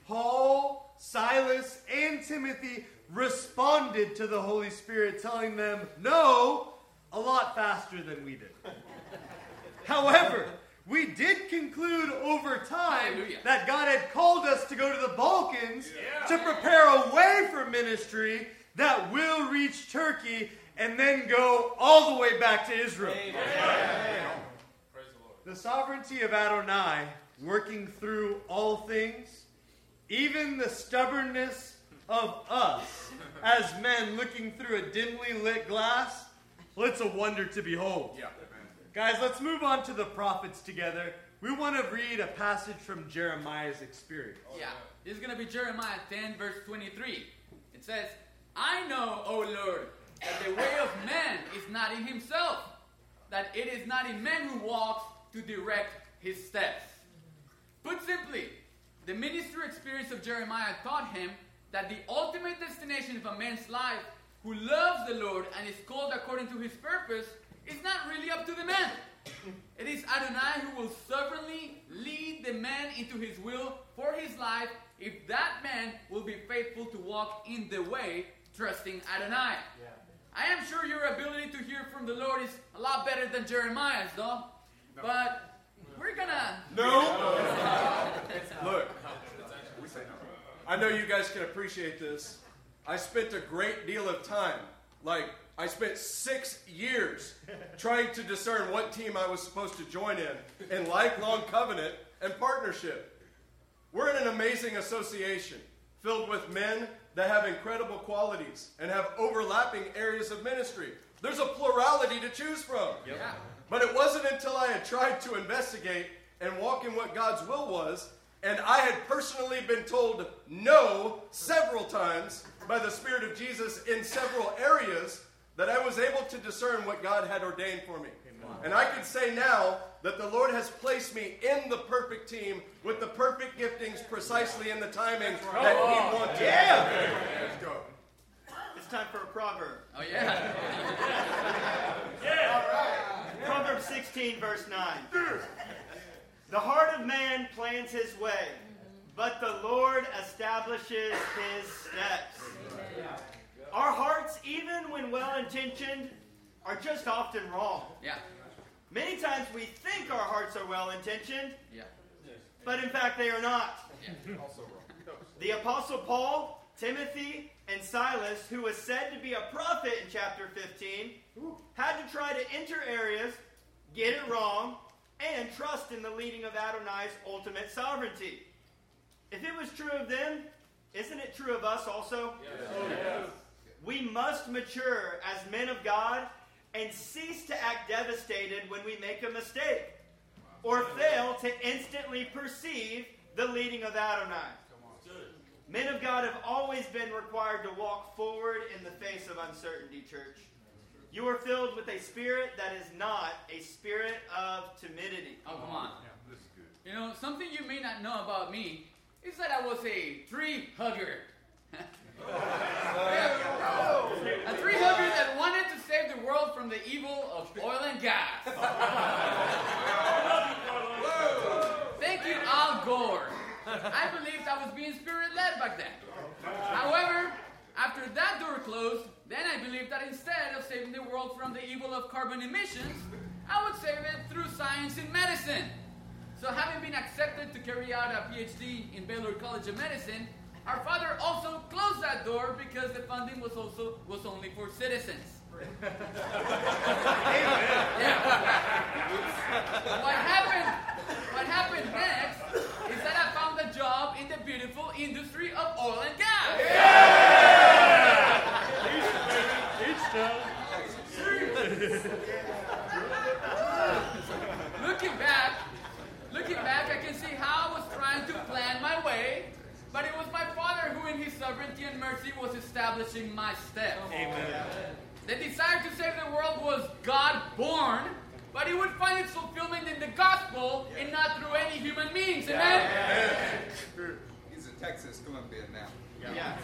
Paul, Silas, and Timothy responded to the Holy Spirit, telling them no a lot faster than we did. However, we did conclude over time Hallelujah. that God had called us to go to the Balkans to prepare a way for ministry that will reach Turkey and then go all the way back to Israel. The sovereignty of Adonai working through all things, even the stubbornness of us as men looking through a dimly lit glass, well, it's a wonder to behold. Yeah. Guys, let's move on to the prophets together. We want to read a passage from Jeremiah's experience. Yeah. This is going to be Jeremiah 10, verse 23. It says, I know, O Lord, that the way of man is not in himself, that it is not in man who walks to direct his steps. Put simply, the ministry experience of Jeremiah taught him that the ultimate destination of a man's life who loves the Lord and is called according to his purpose is not really up to the man. It is Adonai who will sovereignly lead the man into his will for his life if that man will be faithful to walk in the way, trusting Adonai. I am sure your ability to hear from the Lord is a lot better than Jeremiah's, though. But we're gonna. No. Look, I know you guys can appreciate this. I spent a great deal of time, like, I spent six years trying to discern what team I was supposed to join in, in lifelong covenant and partnership. We're in an amazing association. filled with men that have incredible qualities and have overlapping areas of ministry. There's a plurality to choose from. Yeah. But it wasn't until I had tried to investigate and walk in what God's will was, and I had personally been told no several times by the Spirit of Jesus in several areas that I was able to discern what God had ordained for me. And I can say now that the Lord has placed me in the perfect team with the perfect giftings precisely in the timing that He wanted. Let's go. It's time for a proverb. Oh, yeah. yeah. All right. Proverbs 16, verse 9. The heart of man plans his way, but the Lord establishes his steps. Our hearts, even when well intentioned, are just often wrong. Yeah. Many times we think our hearts are well intentioned, Yeah. but in fact they are not. Yeah. The Apostle Paul, Timothy, and Silas, who was said to be a prophet in chapter 15, had to try to enter areas, get it wrong, and trust in the leading of Adonai's ultimate sovereignty. If it was true of them, isn't it true of us also? Oh, We must mature as men of God and cease to act devastated when we make a mistake or fail to instantly perceive the leading of Adonai. Men of God have always been required to walk forward in the face of uncertainty, church. You are filled with a spirit that is not a spirit of timidity. Oh, come on. You know, something you may not know about me is that I was a tree hugger. A tree hugger that wanted to save the world from the evil of oil and gas. Thank you, Al Gore. I believed I was being spirit led back then. However, after that door closed, then I believed that instead of saving the world from the evil of carbon emissions, I would save it through science and medicine. So, having been accepted to carry out a PhD in Baylor College of Medicine, our father also closed that door because the funding was also was only for citizens. Yeah. What happened? What happened next is that I found a job in the beautiful industry of oil and gas. Looking back, looking back, I can see how I was trying to plan my way, but it was my father who, in his sovereignty and mercy, was establishing my steps. Amen. The desire to save the world was God born, but he would find its fulfillment in the gospel and not through any human means. Amen? He's a Texas Colombian now. Yeah.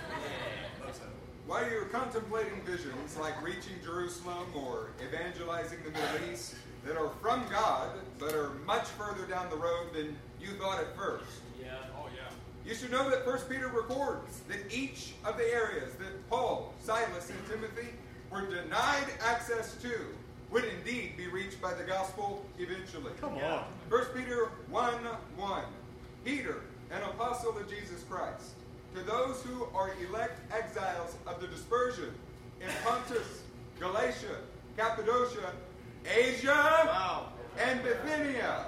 While you're contemplating visions like reaching Jerusalem or evangelizing the Middle East that are from God but are much further down the road than you thought at first, you should know that 1 Peter records that each of the areas that Paul, Silas, and Timothy were denied access to would indeed be reached by the gospel eventually. Come on. 1 Peter 1 1. Peter, an apostle of Jesus Christ, to those who are elect exiles of the dispersion in Pontus, Galatia, Cappadocia, Asia, Wow. and Bithynia.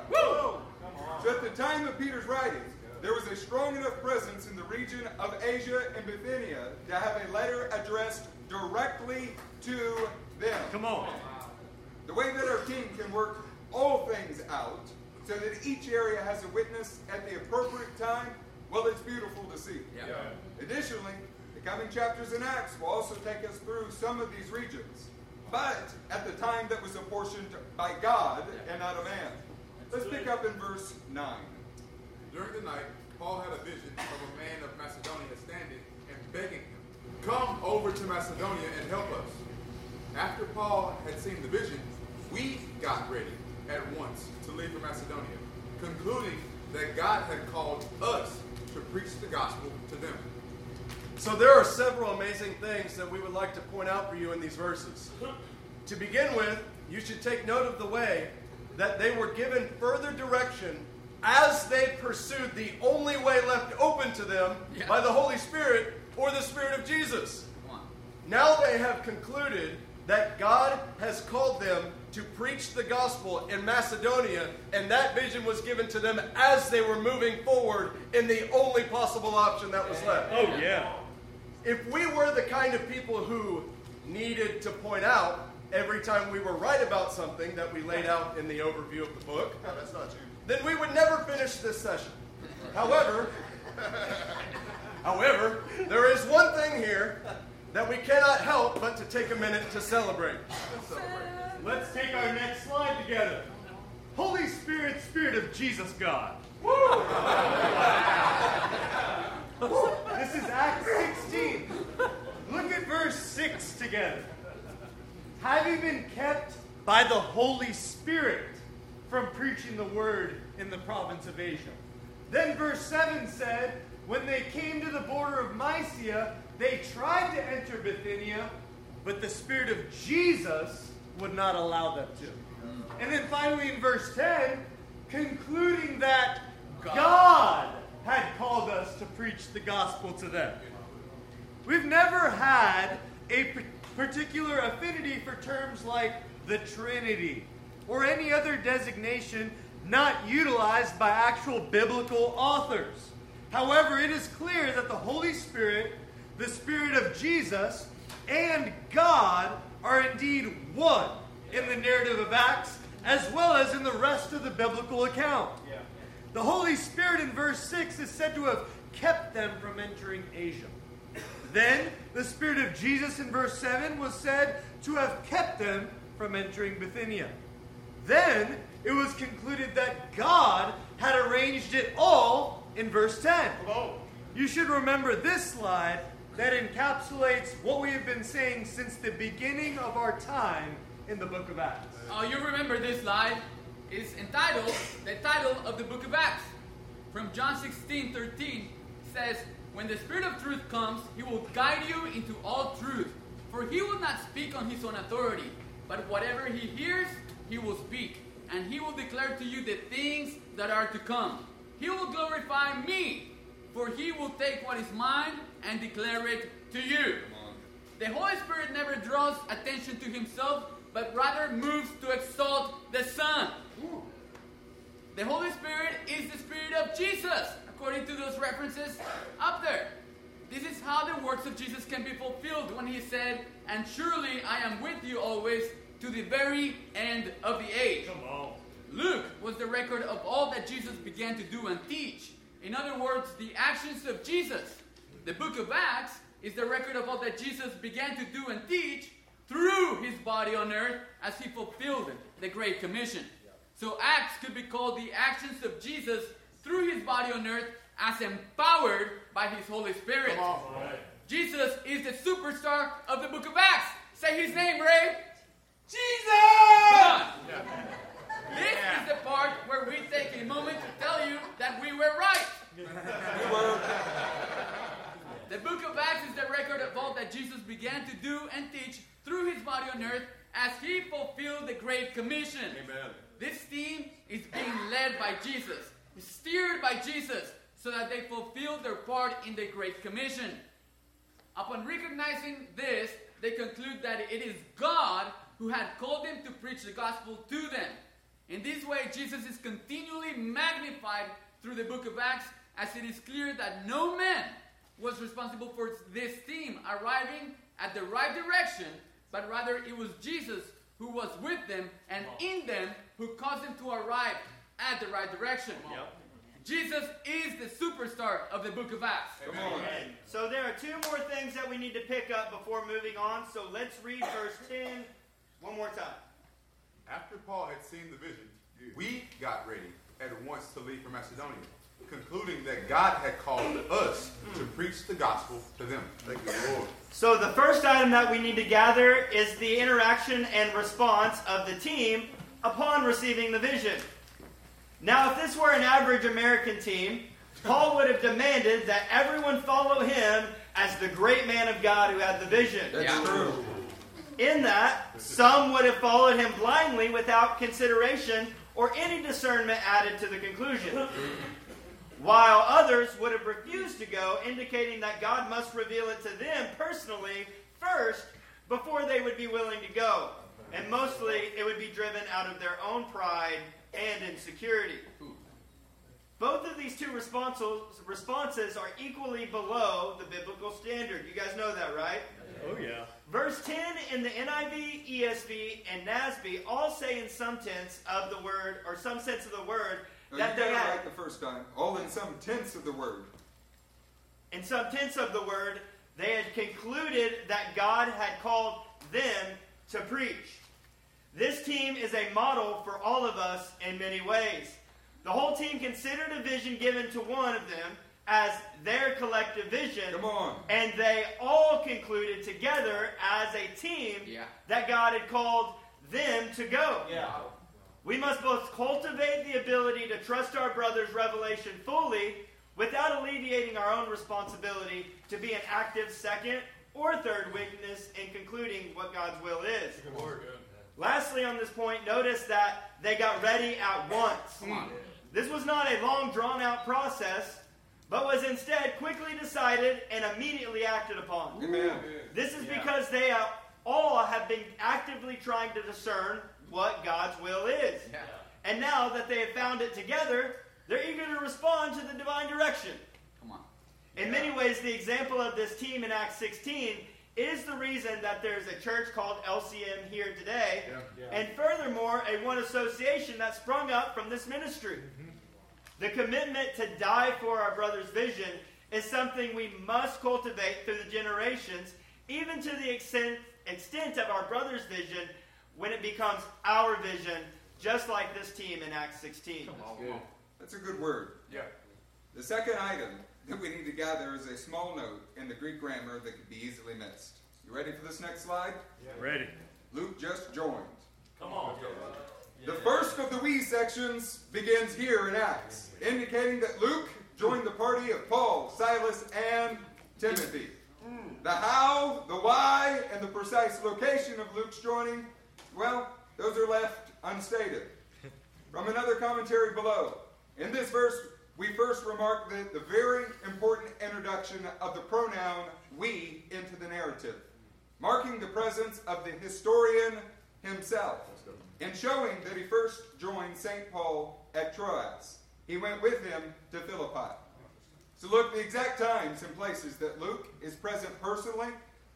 So at the time of Peter's writing, there was a strong enough presence in the region of Asia and Bithynia to have a letter addressed directly to them. Come on. The way that our team can work all things out so that each area has a witness at the appropriate time, well, it's beautiful to see. Yeah. Additionally, the coming chapters in Acts will also take us through some of these regions, but at the time that was apportioned by God and not a man. Let's pick up in verse 9. During the night, Paul had a vision of a man of Macedonia standing and begging him, Come over to Macedonia and help us. After Paul had seen the vision, we got ready at once to leave for Macedonia, concluding that God had called us to preach the gospel to them. So there are several amazing things that we would like to point out for you in these verses. To begin with, you should take note of the way that they were given further direction as they pursued the only way left open to them Yeah. by the Holy Spirit or the Spirit of Jesus. Now they have concluded that God has called them to preach the gospel in Macedonia, and that vision was given to them as they were moving forward in the only possible option that was left. Oh, yeah. If we were the kind of people who needed to point out every time we were right about something that we laid out in the overview of the book, no, that's not you. Then we would never finish this session. However, however, there is one thing here that we cannot help but to take a minute to celebrate. Let's take our next slide together. Holy Spirit, Spirit of Jesus God. this is Acts 16. Look at verse 6 together. Having been kept by the Holy Spirit from preaching the word in the province of Asia. Then verse 7 said, When they came to the border of Mysia, they tried to enter Bithynia, but the Spirit of Jesus would not allow them to. And then finally in verse 10, concluding that God had called us to preach the gospel to them. We've never had a particular affinity for terms like the Trinity or any other designation not utilized by actual biblical authors. However, it is clear that the Holy Spirit, the Spirit of Jesus, and God are indeed one in the narrative of Acts as well as in the rest of the biblical account. The Holy Spirit in verse 6 is said to have kept them from entering Asia. Then, the Spirit of Jesus in verse 7 was said to have kept them from entering Bithynia. Then, it was concluded that God had arranged it all in verse 10. You should remember this slide that encapsulates what we have been saying since the beginning of our time in the book of Acts. Oh, you remember this slide? It's entitled, the title of the book of Acts. From John 16 13 says, When the Spirit of truth comes, he will guide you into all truth. For he will not speak on his own authority, but whatever he hears, he will speak. And he will declare to you the things that are to come. He will glorify me, for he will take what is mine and declare it to you. The Holy Spirit never draws attention to himself, but rather moves to exalt the Son. The Holy Spirit is the Spirit of Jesus, according to those references up there. This is how the words of Jesus can be fulfilled when he said, And surely I am with you always to the very end of the age. Come on. Luke was the record of all that Jesus began to do and teach. In other words, the actions of Jesus. The book of Acts is the record of all that Jesus began to do and teach through his body on earth as he fulfilled the Great Commission. So Acts could be called the actions of Jesus through his body on earth as empowered by his Holy Spirit. Jesus is the superstar of the book of Acts. Say his name, Ray. Jesus! This is the part where we take a moment to tell you that we were right. The book of Acts is the record of all that Jesus began to do and teach through his body on earth as he fulfilled the Great Commission. Amen. This team is being led by Jesus, steered by Jesus, so that they fulfill their part in the Great Commission. Upon recognizing this, they conclude that it is God who had called them to preach the gospel to them. In this way, Jesus is continually magnified through the book of Acts, as it is clear that no man was responsible for this team arriving at the right direction, but rather it was Jesus who was with them and in them who caused them to arrive at the right direction. Jesus is the superstar of the book of Acts. So there are two more things that we need to pick up before moving on. So let's read verse 10 one more time. After Paul had seen the vision, we got ready at once to leave for Macedonia, concluding that God had called us to hmm. preach the gospel to them. Thank you, Lord. So the first item that we need to gather is the interaction and response of the team upon receiving the vision. Now, if this were an average American team, Paul would have demanded that everyone follow him as the great man of God who had the vision. Yeah. True. In that, some would have followed him blindly without consideration or any discernment added to the conclusion. While others would have refused to go, indicating that God must reveal it to them personally first before they would be willing to go. And mostly it would be driven out of their own pride and insecurity. Both of these two responses, responses are equally below the biblical standard. You guys know that, right? Oh, yeah. Verse 10 in the NIV, ESV, and NASB all say in some tense of the word, or some sense of the word, No, that you they got it had, right the first time. All in some tense of the word. in some tense of the word, they had concluded that God had called them to preach. This team is a model for all of us in many ways. The whole team considered a vision given to one of them as their collective vision. Come on. And they all concluded together as a team Yeah. that God had called them to go. Yeah. We must both cultivate the ability to trust our brother's revelation fully without alleviating our own responsibility to be an active second or third witness in concluding what God's will is. Lastly, on this point, notice that they got ready at once. On. This was not a long, drawn out process, but was instead quickly decided and immediately acted upon. Amen. This is because they all have been actively trying to discern what God's will is. Yeah. And now that they have found it together, they're eager to respond to the divine direction. Come on. In many ways, the example of this team in Acts 16 is the reason that there's a church called LCM here today, and furthermore, a one association that sprung up from this ministry. Mm-hmm. The commitment to die for our brother's vision is something we must cultivate through the generations, even to the extent, extent of our brother's vision when it becomes our vision, just like this team in Acts 16. That's a good word. Yeah. The second item that we need to gather is a small note in the Greek grammar that could be easily missed. You ready for this next slide? Yeah. Ready. Luke just joined. Come on. The first of the we sections begins here in Acts, indicating that Luke joined the party of Paul, Silas, and Timothy. The how, the why, and the precise location of Luke's joining, well, those are left unstated. From another commentary below, in this verse, we first remark the, the very important introduction of the pronoun we into the narrative, marking the presence of the historian himself, and showing that he first joined St. Paul at Troas. He went with him to Philippi. So, look, the exact times and places that Luke is present personally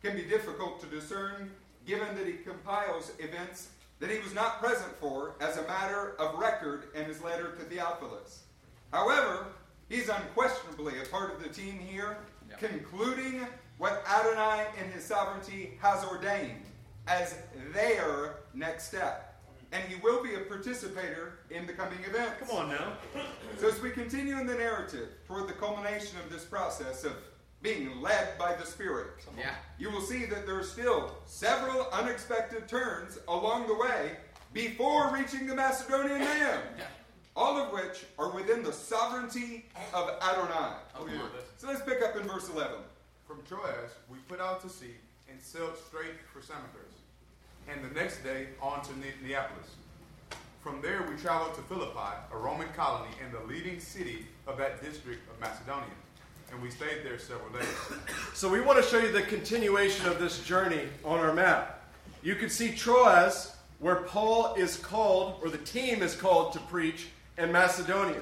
can be difficult to discern given that he compiles events that he was not present for as a matter of record in his letter to Theophilus. However, he's unquestionably a part of the team here, Yeah. concluding what Adonai in his sovereignty has ordained as their next step. And he will be a participator in the coming events. Come on now. So, as we continue in the narrative toward the culmination of this process of being led by the Spirit, Yeah. you will see that there are still several unexpected turns along the way before reaching the Macedonian land. Yeah. all of which are within the sovereignty of Adonai. Oh, come. So, let's pick up in verse 11. From Troas, we put out to sea and sailed straight for Samothrace, and the next day on to Ne- Neapolis. From there, we traveled to Philippi, a Roman colony and the leading city of that district of Macedonia, and we stayed there several days. So we want to show you the continuation of this journey on our map. You can see Troas, where Paul is called, or the team is called to preach in Macedonia.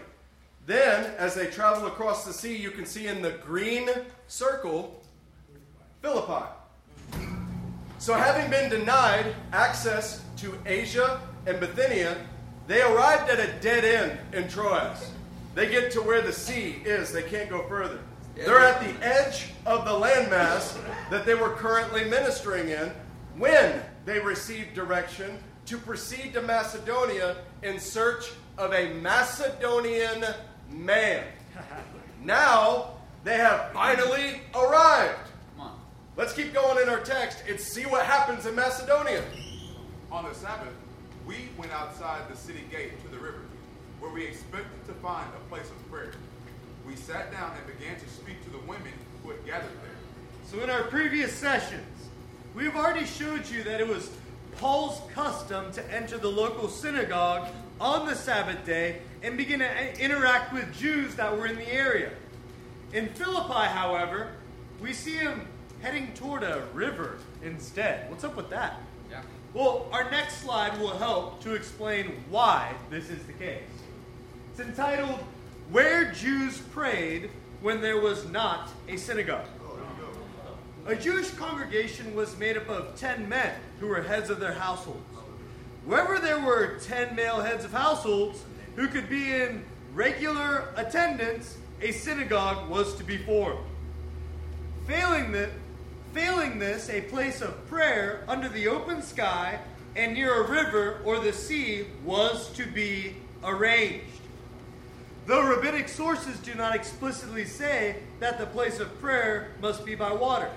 Then, as they travel across the sea, you can see in the green circle Philippi. So, having been denied access to Asia and Bithynia, they arrived at a dead end in Troas. They get to where the sea is, they can't go further. They're at the edge of the landmass that they were currently ministering in when they received direction to proceed to Macedonia in search of a Macedonian man. Now they have finally arrived. Come on. Let's keep going in our text and see what happens in Macedonia. On the Sabbath, we went outside the city gate to the river, where we expected to find a place of prayer. We sat down and began to speak to the women who had gathered there. So, in our previous sessions, we've already showed you that it was Paul's custom to enter the local synagogue on the Sabbath day and begin to interact with Jews that were in the area. In Philippi, however, we see him heading toward a river instead. What's up with that? Yeah. Well, our next slide will help to explain why this is the case. It's entitled, Where Jews Prayed When There Was Not a Synagogue. A Jewish congregation was made up of 10 men who were heads of their households. Wherever there were 10 male heads of households who could be in regular attendance, a synagogue was to be formed. Failing, the, failing this, a place of prayer under the open sky and near a river or the sea was to be arranged. Though rabbinic sources do not explicitly say that the place of prayer must be by water.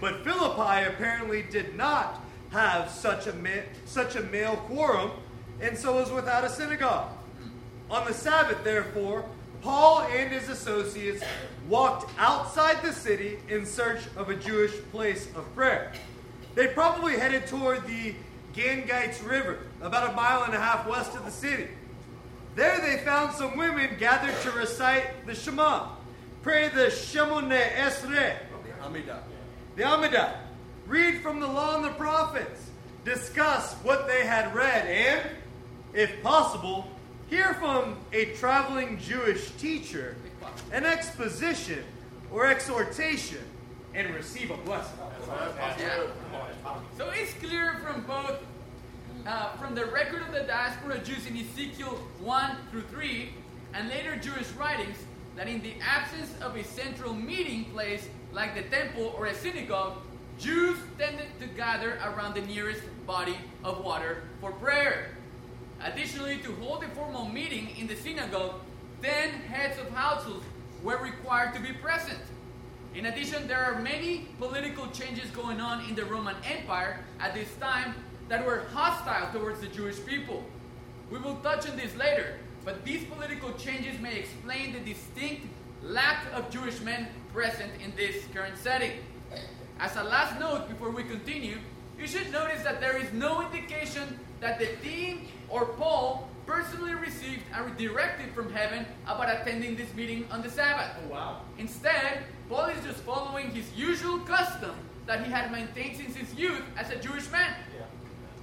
But Philippi apparently did not have such a, ma- such a male quorum, and so was without a synagogue. On the Sabbath, therefore, Paul and his associates walked outside the city in search of a Jewish place of prayer. They probably headed toward the Gangites River, about a mile and a half west of the city. There they found some women gathered to recite the Shema, pray the Shemone Esrei, Amidah. the Amidah, read from the law and the prophets, discuss what they had read, and, if possible, hear from a traveling Jewish teacher an exposition or exhortation and receive a blessing. So it's clear from both uh, from the record of the diaspora Jews in Ezekiel 1 through 3 and later Jewish writings that in the absence of a central meeting place like the temple or a synagogue, Jews tended to gather around the nearest body of water for prayer. Additionally, to hold a formal meeting in the synagogue, then heads of households were required to be present. In addition, there are many political changes going on in the Roman Empire at this time that were hostile towards the Jewish people. We will touch on this later, but these political changes may explain the distinct lack of Jewish men present in this current setting. As a last note before we continue, you should notice that there is no indication that the team or Paul personally received a directive from heaven about attending this meeting on the Sabbath. Oh, wow. Instead, Paul is just following his usual custom that he had maintained since his youth as a Jewish man.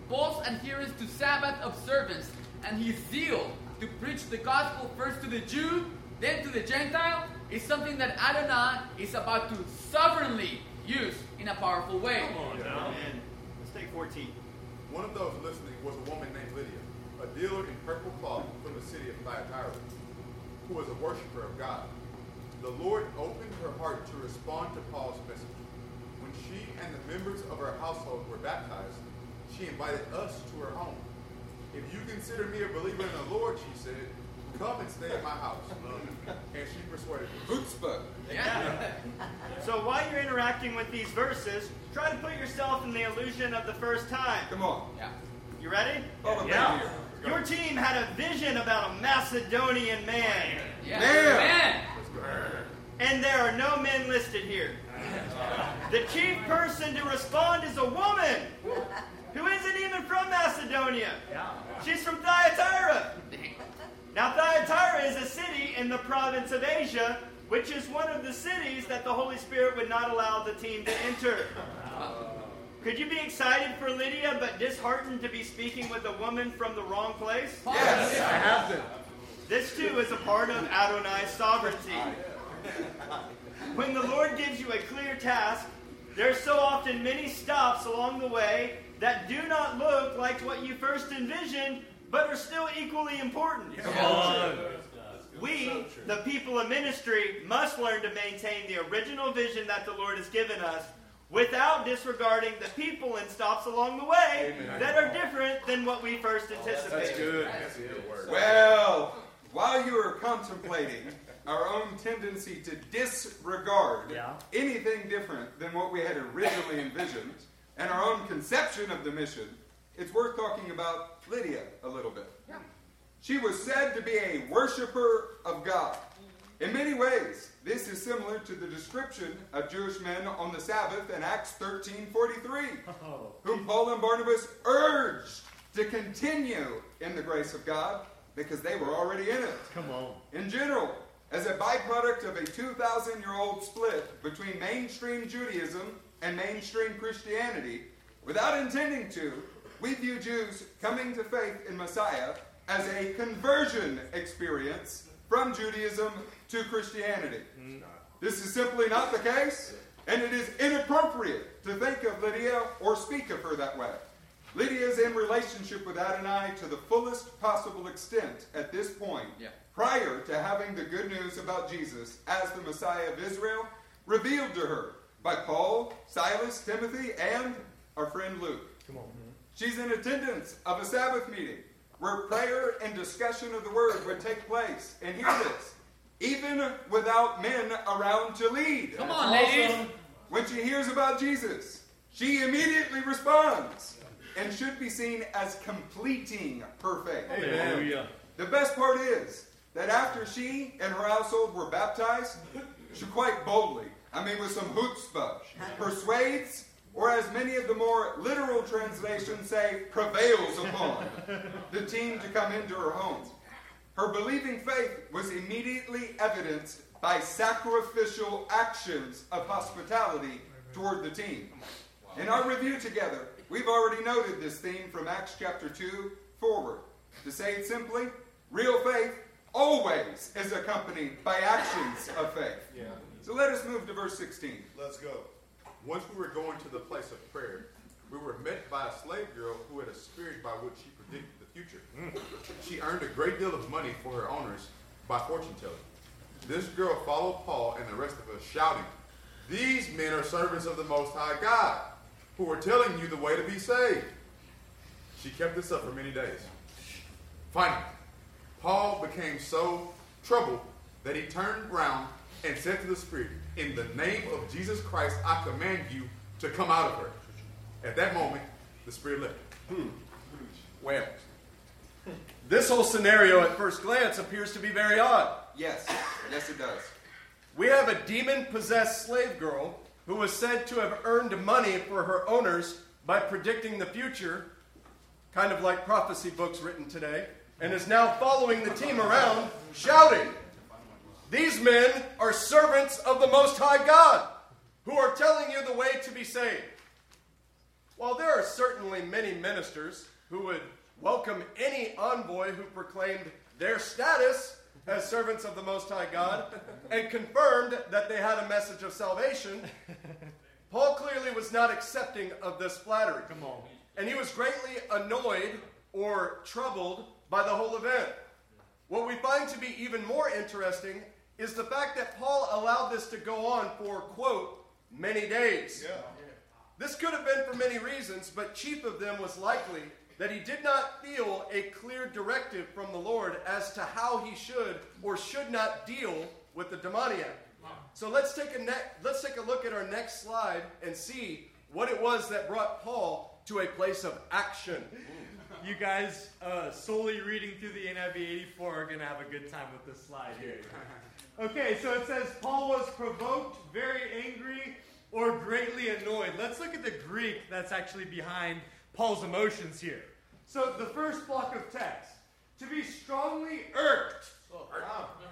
Paul's adherence to Sabbath observance and his zeal to preach the gospel first to the Jew, then to the Gentile, is something that Adonai is about to sovereignly use in a powerful way. And let's take 14. One of those listening was a woman named Lydia, a dealer in purple cloth from the city of Thyatira, who was a worshiper of God. The Lord opened her heart to respond to Paul's message. When she and the members of her household were baptized, she invited us to her home. If you consider me a believer in the Lord, she said, come and stay at my house. and she persuaded me. Chutzpah. Yeah. So while you're interacting with these verses, try to put yourself in the illusion of the first time. Come on. Yeah. You ready? Follow me Yeah. Here. Your team had a vision about a Macedonian man, Yeah. Man. Man. and there are no men listed here. The chief person to respond is a woman who isn't even from Macedonia. She's from Thyatira. Now, Thyatira is a city in the province of Asia, which is one of the cities that the Holy Spirit would not allow the team to enter. Could you be excited for Lydia, but disheartened to be speaking with a woman from the wrong place? Yes. I have been. This too is a part of Adonai's sovereignty. When the Lord gives you a clear task, there are so often many stops along the way that do not look like what you first envisioned, but are still equally important. We, the people of ministry, must learn to maintain the original vision that the Lord has given us without disregarding the people and stops along the way Amen. that are different than what we first oh, anticipated. That's good. That's good. Well, while you are contemplating our own tendency to disregard Yeah. anything different than what we had originally envisioned and our own conception of the mission, it's worth talking about Lydia a little bit. She was said to be a worshiper of God. In many ways, this is similar to the description of Jewish men on the Sabbath in Acts 13:43 Oh. whom Paul and Barnabas urged to continue in the grace of God because they were already in it. Come on. In general, as a byproduct of a 2,000 year old split between mainstream Judaism and mainstream Christianity, without intending to, we view Jews coming to faith in Messiah as a conversion experience from Judaism to Christianity. Mm-hmm. This is simply not the case, and it is inappropriate to think of Lydia or speak of her that way. Lydia is in relationship with Adonai to the fullest possible extent at this point, Yeah. prior to having the good news about Jesus as the Messiah of Israel revealed to her by Paul, Silas, Timothy, and our friend Luke. She's in attendance of a Sabbath meeting where prayer and discussion of the word would take place. And hear this even without men around to lead. Come on, ladies. When she hears about Jesus, she immediately responds and should be seen as completing her faith. Hallelujah. The best part is that after she and her household were baptized, she quite boldly, I mean with some chutzpah, persuades, or as many of the more literal translations say, prevails upon the team to come into her home. Her believing faith was immediately evidenced by sacrificial actions of hospitality toward the team. In our review together, we've already noted this theme from Acts chapter 2 forward. To say it simply, real faith always is accompanied by actions of faith. So let us move to verse 16. Let's go. Once we were going to the place of prayer, we were met by a slave girl who had a spirit by which she predicted the future. Mm. She earned a great deal of money for her owners by fortune telling. This girl followed Paul and the rest of us, shouting, These men are servants of the Most High God, who are telling you the way to be saved. She kept this up for many days. Finally, Paul became so troubled that he turned round and said to the Spirit, In the name of Jesus Christ, I command you to come out of her. At that moment, the Spirit left. Hmm. her. Well, this whole scenario at first glance appears to be very odd. Yes, yes, it does. We have a demon possessed slave girl who was said to have earned money for her owners by predicting the future, kind of like prophecy books written today, and is now following the team around shouting, These men are servants of the Most High God who are telling you the way to be saved. While there are certainly many ministers who would welcome any envoy who proclaimed their status as servants of the Most High God and confirmed that they had a message of salvation, Paul clearly was not accepting of this flattery. Come on. And he was greatly annoyed or troubled by the whole event. What we find to be even more interesting is the fact that Paul allowed this to go on for, quote, many days. Yeah. This could have been for many reasons, but chief of them was likely that he did not feel a clear directive from the Lord as to how he should or should not deal with the demoniac. So let's take a ne- let's take a look at our next slide and see what it was that brought Paul to a place of action. You guys uh, solely reading through the NIV 84 are going to have a good time with this slide here. Okay, so it says Paul was provoked, very angry, or greatly annoyed. Let's look at the Greek that's actually behind Paul's emotions here. So the first block of text to be strongly irked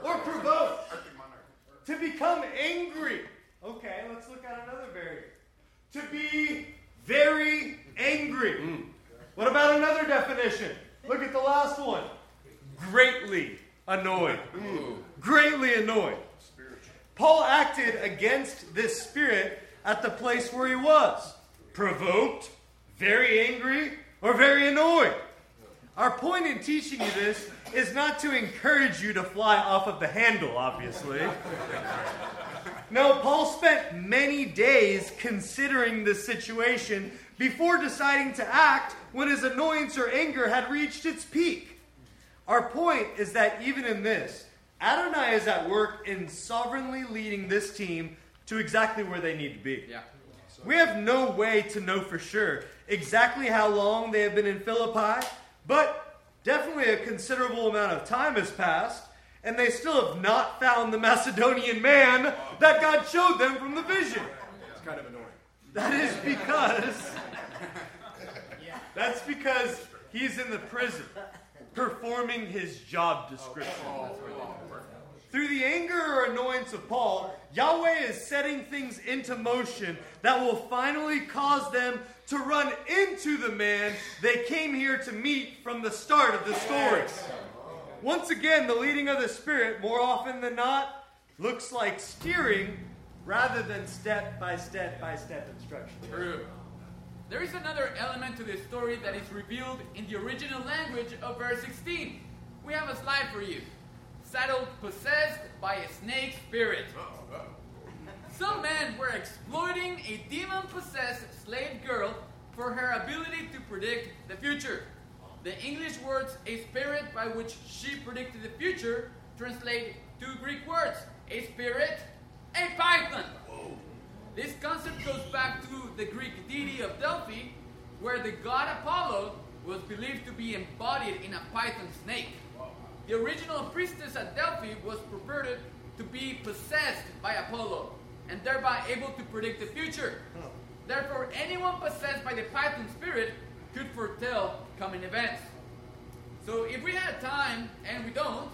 or provoked, to become angry. Okay, let's look at another variant. To be very angry. What about another definition? Look at the last one. Greatly annoyed. Greatly annoyed. Paul acted against this spirit at the place where he was. Provoked, very angry, or very annoyed. Our point in teaching you this is not to encourage you to fly off of the handle, obviously. No, Paul spent many days considering this situation before deciding to act when his annoyance or anger had reached its peak. Our point is that even in this, Adonai is at work in sovereignly leading this team to exactly where they need to be. Yeah. We have no way to know for sure exactly how long they have been in Philippi, but definitely a considerable amount of time has passed, and they still have not found the Macedonian man that God showed them from the vision. It's kind of annoying. That is because that's because he's in the prison performing his job description. Oh, Through the anger or annoyance of Paul, Yahweh is setting things into motion that will finally cause them to run into the man they came here to meet from the start of the story. Once again, the leading of the Spirit, more often than not, looks like steering rather than step by step by step instruction. True. There is another element to this story that is revealed in the original language of verse 16. We have a slide for you. Saddled, possessed by a snake spirit. Oh, oh. Some men were exploiting a demon possessed slave girl for her ability to predict the future. The English words a spirit by which she predicted the future translate two Greek words a spirit, a python. This concept goes back to the Greek deity of Delphi, where the god Apollo was believed to be embodied in a python snake. The original priestess at Delphi was purported to be possessed by Apollo and thereby able to predict the future. Therefore, anyone possessed by the python spirit could foretell coming events. So, if we had time, and we don't,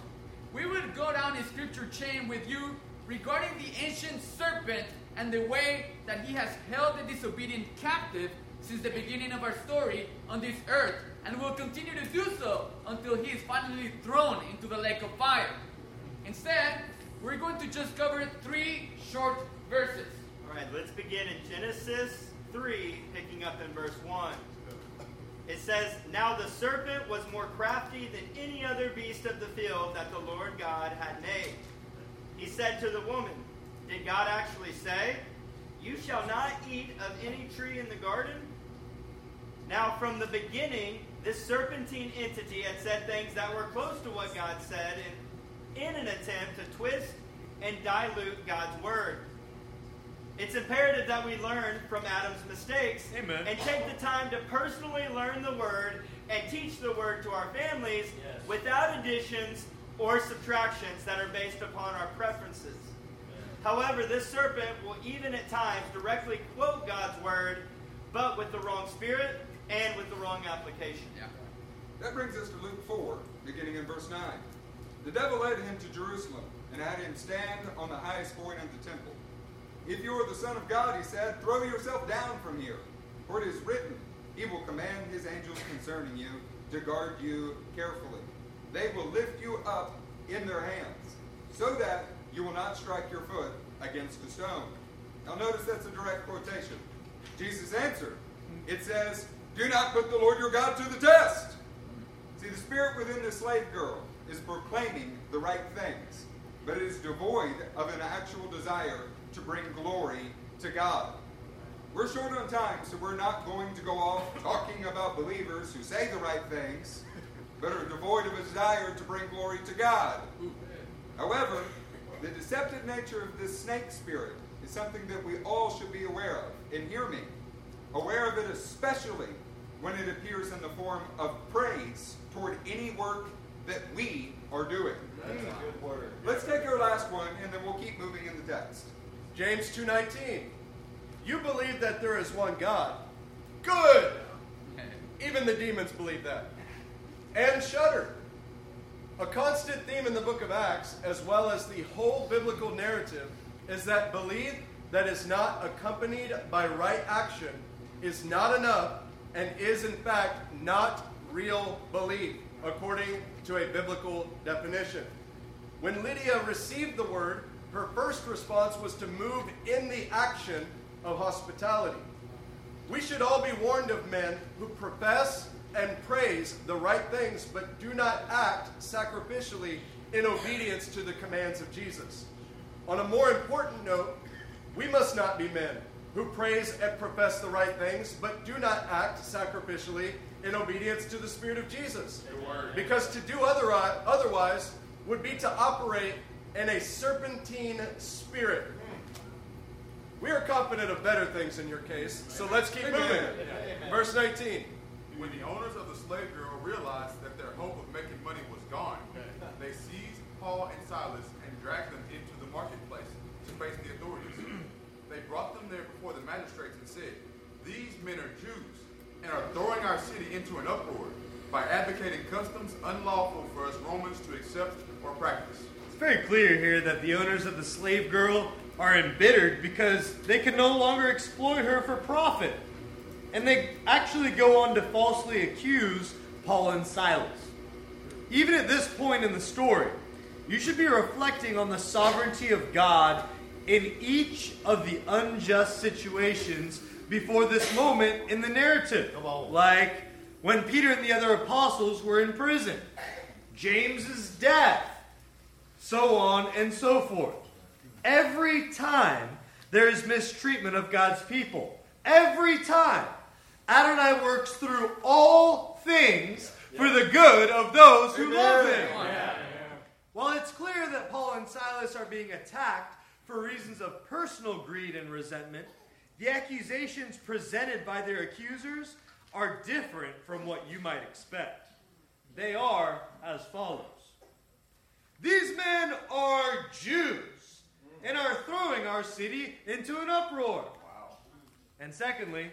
we would go down a scripture chain with you regarding the ancient serpent and the way that he has held the disobedient captive since the beginning of our story on this earth, and will continue to do so until he is finally thrown into the lake of fire. Instead, we're going to just cover three short verses. All right, let's begin in Genesis 3, picking up in verse 1. It says, Now the serpent was more crafty than any other beast of the field that the Lord God had made. He said to the woman, Did God actually say, You shall not eat of any tree in the garden? Now, from the beginning, this serpentine entity had said things that were close to what God said in, in an attempt to twist and dilute God's word. It's imperative that we learn from Adam's mistakes Amen. and take the time to personally learn the word and teach the word to our families without additions or subtractions that are based upon our preferences. However, this serpent will even at times directly quote God's word, but with the wrong spirit and with the wrong application. Yeah. That brings us to Luke 4, beginning in verse 9. The devil led him to Jerusalem and had him stand on the highest point of the temple. If you are the Son of God, he said, throw yourself down from here. For it is written, He will command His angels concerning you to guard you carefully. They will lift you up in their hands, so that you will not strike your foot against a stone. Now, notice that's a direct quotation. Jesus answered, It says, Do not put the Lord your God to the test. See, the spirit within the slave girl is proclaiming the right things, but it is devoid of an actual desire to bring glory to God. We're short on time, so we're not going to go off talking about believers who say the right things, but are devoid of a desire to bring glory to God. However, the deceptive nature of this snake spirit is something that we all should be aware of. And hear me, aware of it especially when it appears in the form of praise toward any work that we are doing. Let's take our last one, and then we'll keep moving in the text. James 2:19. You believe that there is one God. Good. Even the demons believe that. And shudder. A constant theme in the book of Acts, as well as the whole biblical narrative, is that belief that is not accompanied by right action is not enough and is in fact not real belief, according to a biblical definition. When Lydia received the word, her first response was to move in the action of hospitality. We should all be warned of men who profess and praise the right things, but do not act sacrificially in obedience to the commands of Jesus. On a more important note, we must not be men who praise and profess the right things, but do not act sacrificially in obedience to the Spirit of Jesus. Because to do otherwise would be to operate in a serpentine spirit. We are confident of better things in your case, so let's keep moving. Verse 19. When the owners of the slave girl realized that their hope of making money was gone, they seized Paul and Silas and dragged them into the marketplace to face the authorities. They brought them there before the magistrates and said, These men are Jews and are throwing our city into an uproar by advocating customs unlawful for us Romans to accept or practice. Very clear here that the owners of the slave girl are embittered because they can no longer exploit her for profit. And they actually go on to falsely accuse Paul and Silas. Even at this point in the story, you should be reflecting on the sovereignty of God in each of the unjust situations before this moment in the narrative. Like when Peter and the other apostles were in prison, James's death, so on and so forth. Every time there is mistreatment of God's people, every time Adonai works through all things for the good of those who love him. While it's clear that Paul and Silas are being attacked for reasons of personal greed and resentment, the accusations presented by their accusers are different from what you might expect. They are as follows These men are Jews and are throwing our city into an uproar. Wow. And secondly,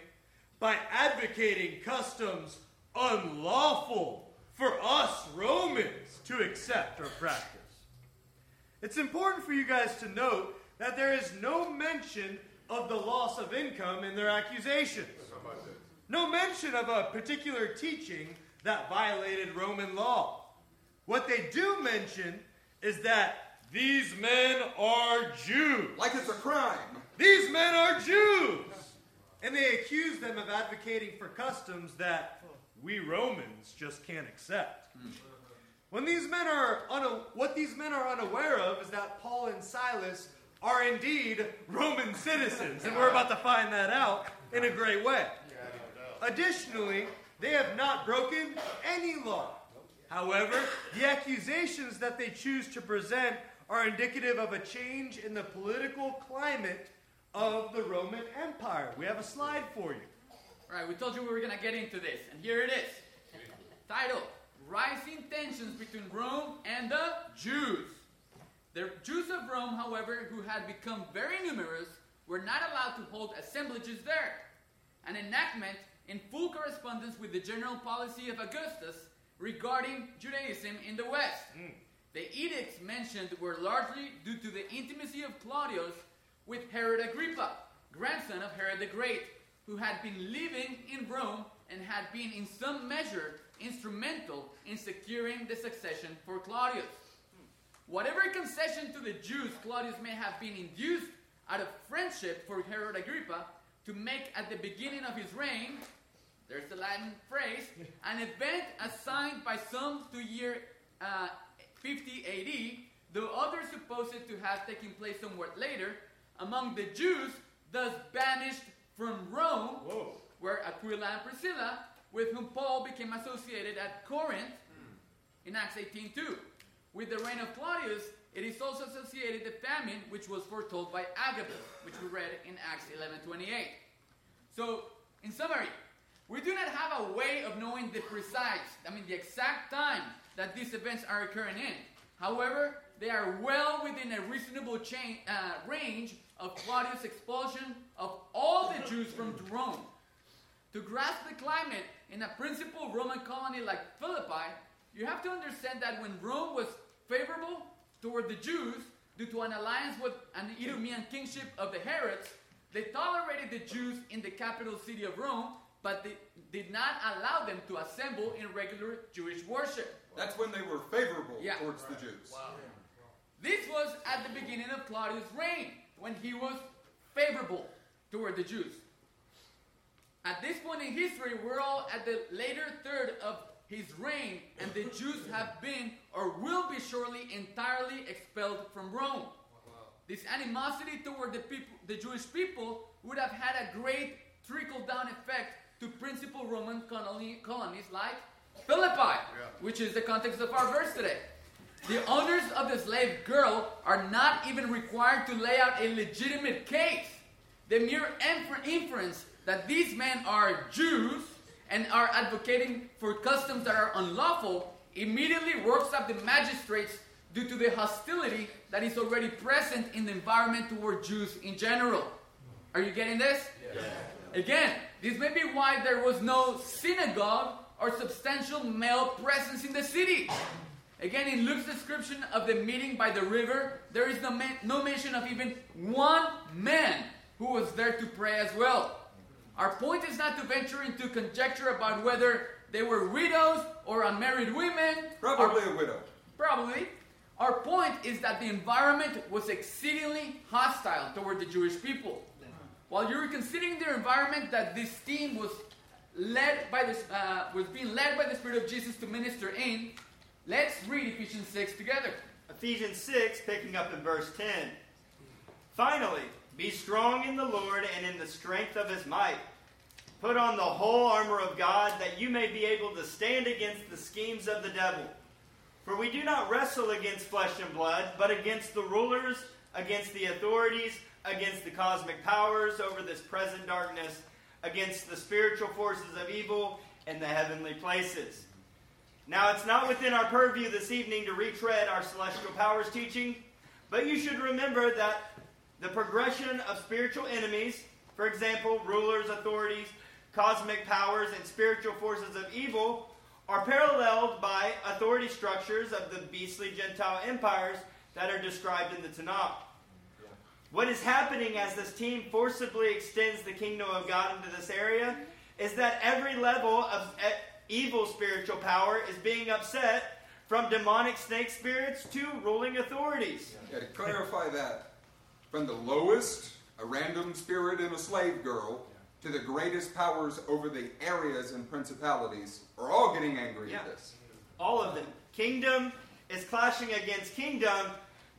by advocating customs unlawful for us Romans to accept or practice. It's important for you guys to note that there is no mention of the loss of income in their accusations. No mention of a particular teaching that violated Roman law. What they do mention is that these men are Jews. Like it's a crime. These men are Jews. And they accuse them of advocating for customs that we Romans just can't accept. When these men are una- what these men are unaware of is that Paul and Silas are indeed Roman citizens, and we're about to find that out in a great way. Additionally, they have not broken any law. However, the accusations that they choose to present are indicative of a change in the political climate of the Roman Empire. We have a slide for you. All right, we told you we were going to get into this, and here it is. Title Rising Tensions Between Rome and the Jews. The Jews of Rome, however, who had become very numerous, were not allowed to hold assemblages there. An enactment in full correspondence with the general policy of Augustus regarding Judaism in the West. Hmm. The edicts mentioned were largely due to the intimacy of Claudius with Herod Agrippa, grandson of Herod the Great, who had been living in Rome and had been in some measure instrumental in securing the succession for Claudius. Whatever concession to the Jews Claudius may have been induced out of friendship for Herod Agrippa to make at the beginning of his reign, there's the Latin phrase, an event assigned by some to year uh, 50 AD, though others suppose it to have taken place somewhat later, among the Jews, thus banished from Rome, where Aquila and Priscilla, with whom Paul became associated at Corinth in Acts 18.2. With the reign of Claudius, it is also associated the famine which was foretold by Agabus, which we read in Acts 11.28. So, in summary, we do not have a way of knowing the precise, I mean the exact time that these events are occurring in. However, they are well within a reasonable chain, uh, range of Claudius' expulsion of all the Jews from Rome. To grasp the climate in a principal Roman colony like Philippi, you have to understand that when Rome was favorable toward the Jews due to an alliance with an Idumean kingship of the Herods, they tolerated the Jews in the capital city of Rome, but they did not allow them to assemble in regular Jewish worship. That's when they were favorable Yeah. towards the Jews. Wow. This was at the beginning of Claudius' reign, when he was favorable toward the Jews. At this point in history, we're all at the later third of his reign, and the Jews have been or will be shortly entirely expelled from Rome. This animosity toward the people, the Jewish people, would have had a great trickle-down effect to principal Roman colony, colonies like Philippi, which is the context of our verse today. The owners of the slave girl are not even required to lay out a legitimate case. The mere infer- inference that these men are Jews and are advocating for customs that are unlawful immediately works up the magistrates due to the hostility that is already present in the environment toward Jews in general. Are you getting this? Again, this may be why there was no synagogue or substantial male presence in the city. Again, in Luke's description of the meeting by the river, there is no, man, no mention of even one man who was there to pray as well. Our point is not to venture into conjecture about whether they were widows or unmarried women. Probably Our- a widow. Probably. Our point is that the environment was exceedingly hostile toward the Jewish people. While you're considering the environment that this team was led by this, uh, was being led by the Spirit of Jesus to minister in, let's read Ephesians 6 together. Ephesians 6, picking up in verse 10. Finally, be strong in the Lord and in the strength of his might. Put on the whole armor of God that you may be able to stand against the schemes of the devil. For we do not wrestle against flesh and blood, but against the rulers, against the authorities, against the cosmic powers over this present darkness, against the spiritual forces of evil in the heavenly places. Now, it's not within our purview this evening to retread our celestial powers teaching, but you should remember that the progression of spiritual enemies, for example, rulers, authorities, cosmic powers, and spiritual forces of evil, are paralleled by authority structures of the beastly Gentile empires that are described in the Tanakh. What is happening as this team forcibly extends the kingdom of God into this area is that every level of evil spiritual power is being upset from demonic snake spirits to ruling authorities. Yeah, to clarify that, from the lowest, a random spirit and a slave girl, to the greatest powers over the areas and principalities, are all getting angry Yeah. at this. All of them. Kingdom is clashing against kingdom,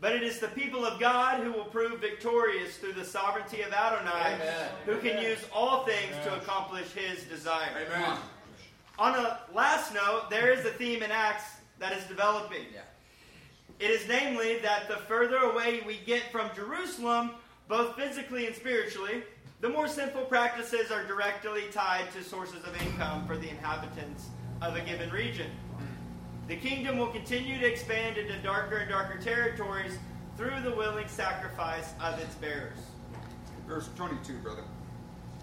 but it is the people of God who will prove victorious through the sovereignty of Adonai, who can use all things to accomplish his desire. Amen. On a last note, there is a theme in Acts that is developing. Yeah. It is namely that the further away we get from Jerusalem, both physically and spiritually, the more sinful practices are directly tied to sources of income for the inhabitants of a given region. The kingdom will continue to expand into darker and darker territories through the willing sacrifice of its bearers. Verse 22, brother.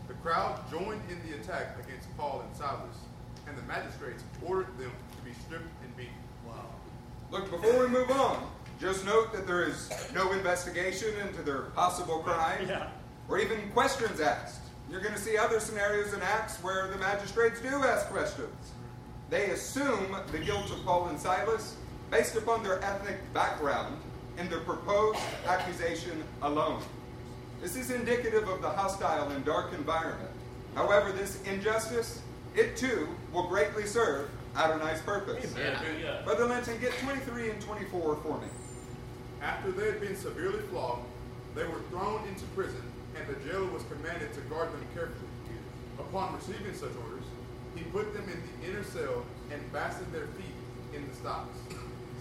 The crowd joined in the attack against Paul and Silas, and the magistrates ordered them to be stripped and beaten. Wow. Look, before we move on, just note that there is no investigation into their possible crime or even questions asked. You're going to see other scenarios in Acts where the magistrates do ask questions. They assume the guilt of Paul and Silas based upon their ethnic background and their proposed accusation alone. This is indicative of the hostile and dark environment. However, this injustice, it too, will greatly serve Adonai's purpose. Brother Linton, get 23 and 24 for me. After they had been severely flogged, they were thrown into prison, and the jailer was commanded to guard them carefully. Upon receiving such orders, he put them in the inner cell and fastened their feet in the stocks.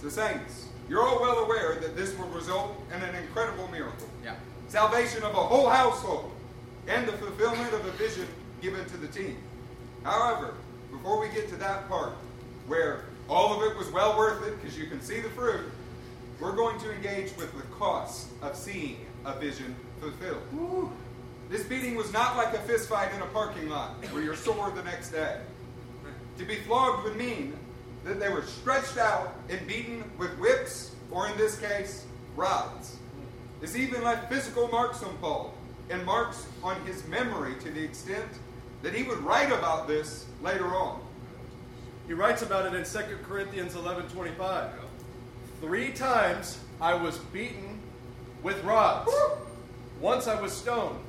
So, saints, you're all well aware that this will result in an incredible miracle Yeah. salvation of a whole household and the fulfillment of a vision given to the team. However, before we get to that part where all of it was well worth it because you can see the fruit, we're going to engage with the cost of seeing a vision fulfilled. This beating was not like a fistfight in a parking lot where you're sore the next day. To be flogged would mean that they were stretched out and beaten with whips, or in this case, rods. This even left physical marks on Paul and marks on his memory to the extent that he would write about this later on. He writes about it in 2 Corinthians 11:25. Three times I was beaten with rods. Once I was stoned.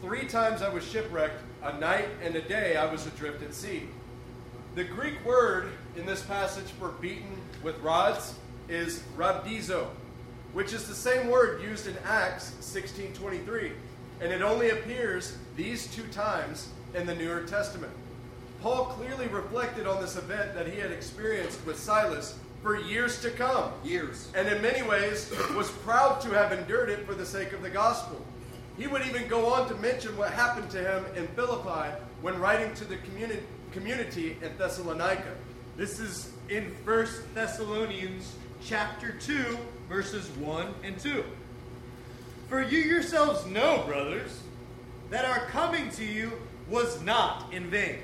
Three times I was shipwrecked. A night and a day I was adrift at sea. The Greek word in this passage for beaten with rods is rabdizo, which is the same word used in Acts 16:23, and it only appears these two times in the Newer Testament. Paul clearly reflected on this event that he had experienced with Silas for years to come, Years. and in many ways was proud to have endured it for the sake of the gospel. He would even go on to mention what happened to him in Philippi when writing to the communi- community in Thessalonica. This is in 1 Thessalonians chapter 2, verses 1 and 2. For you yourselves know, brothers, that our coming to you was not in vain.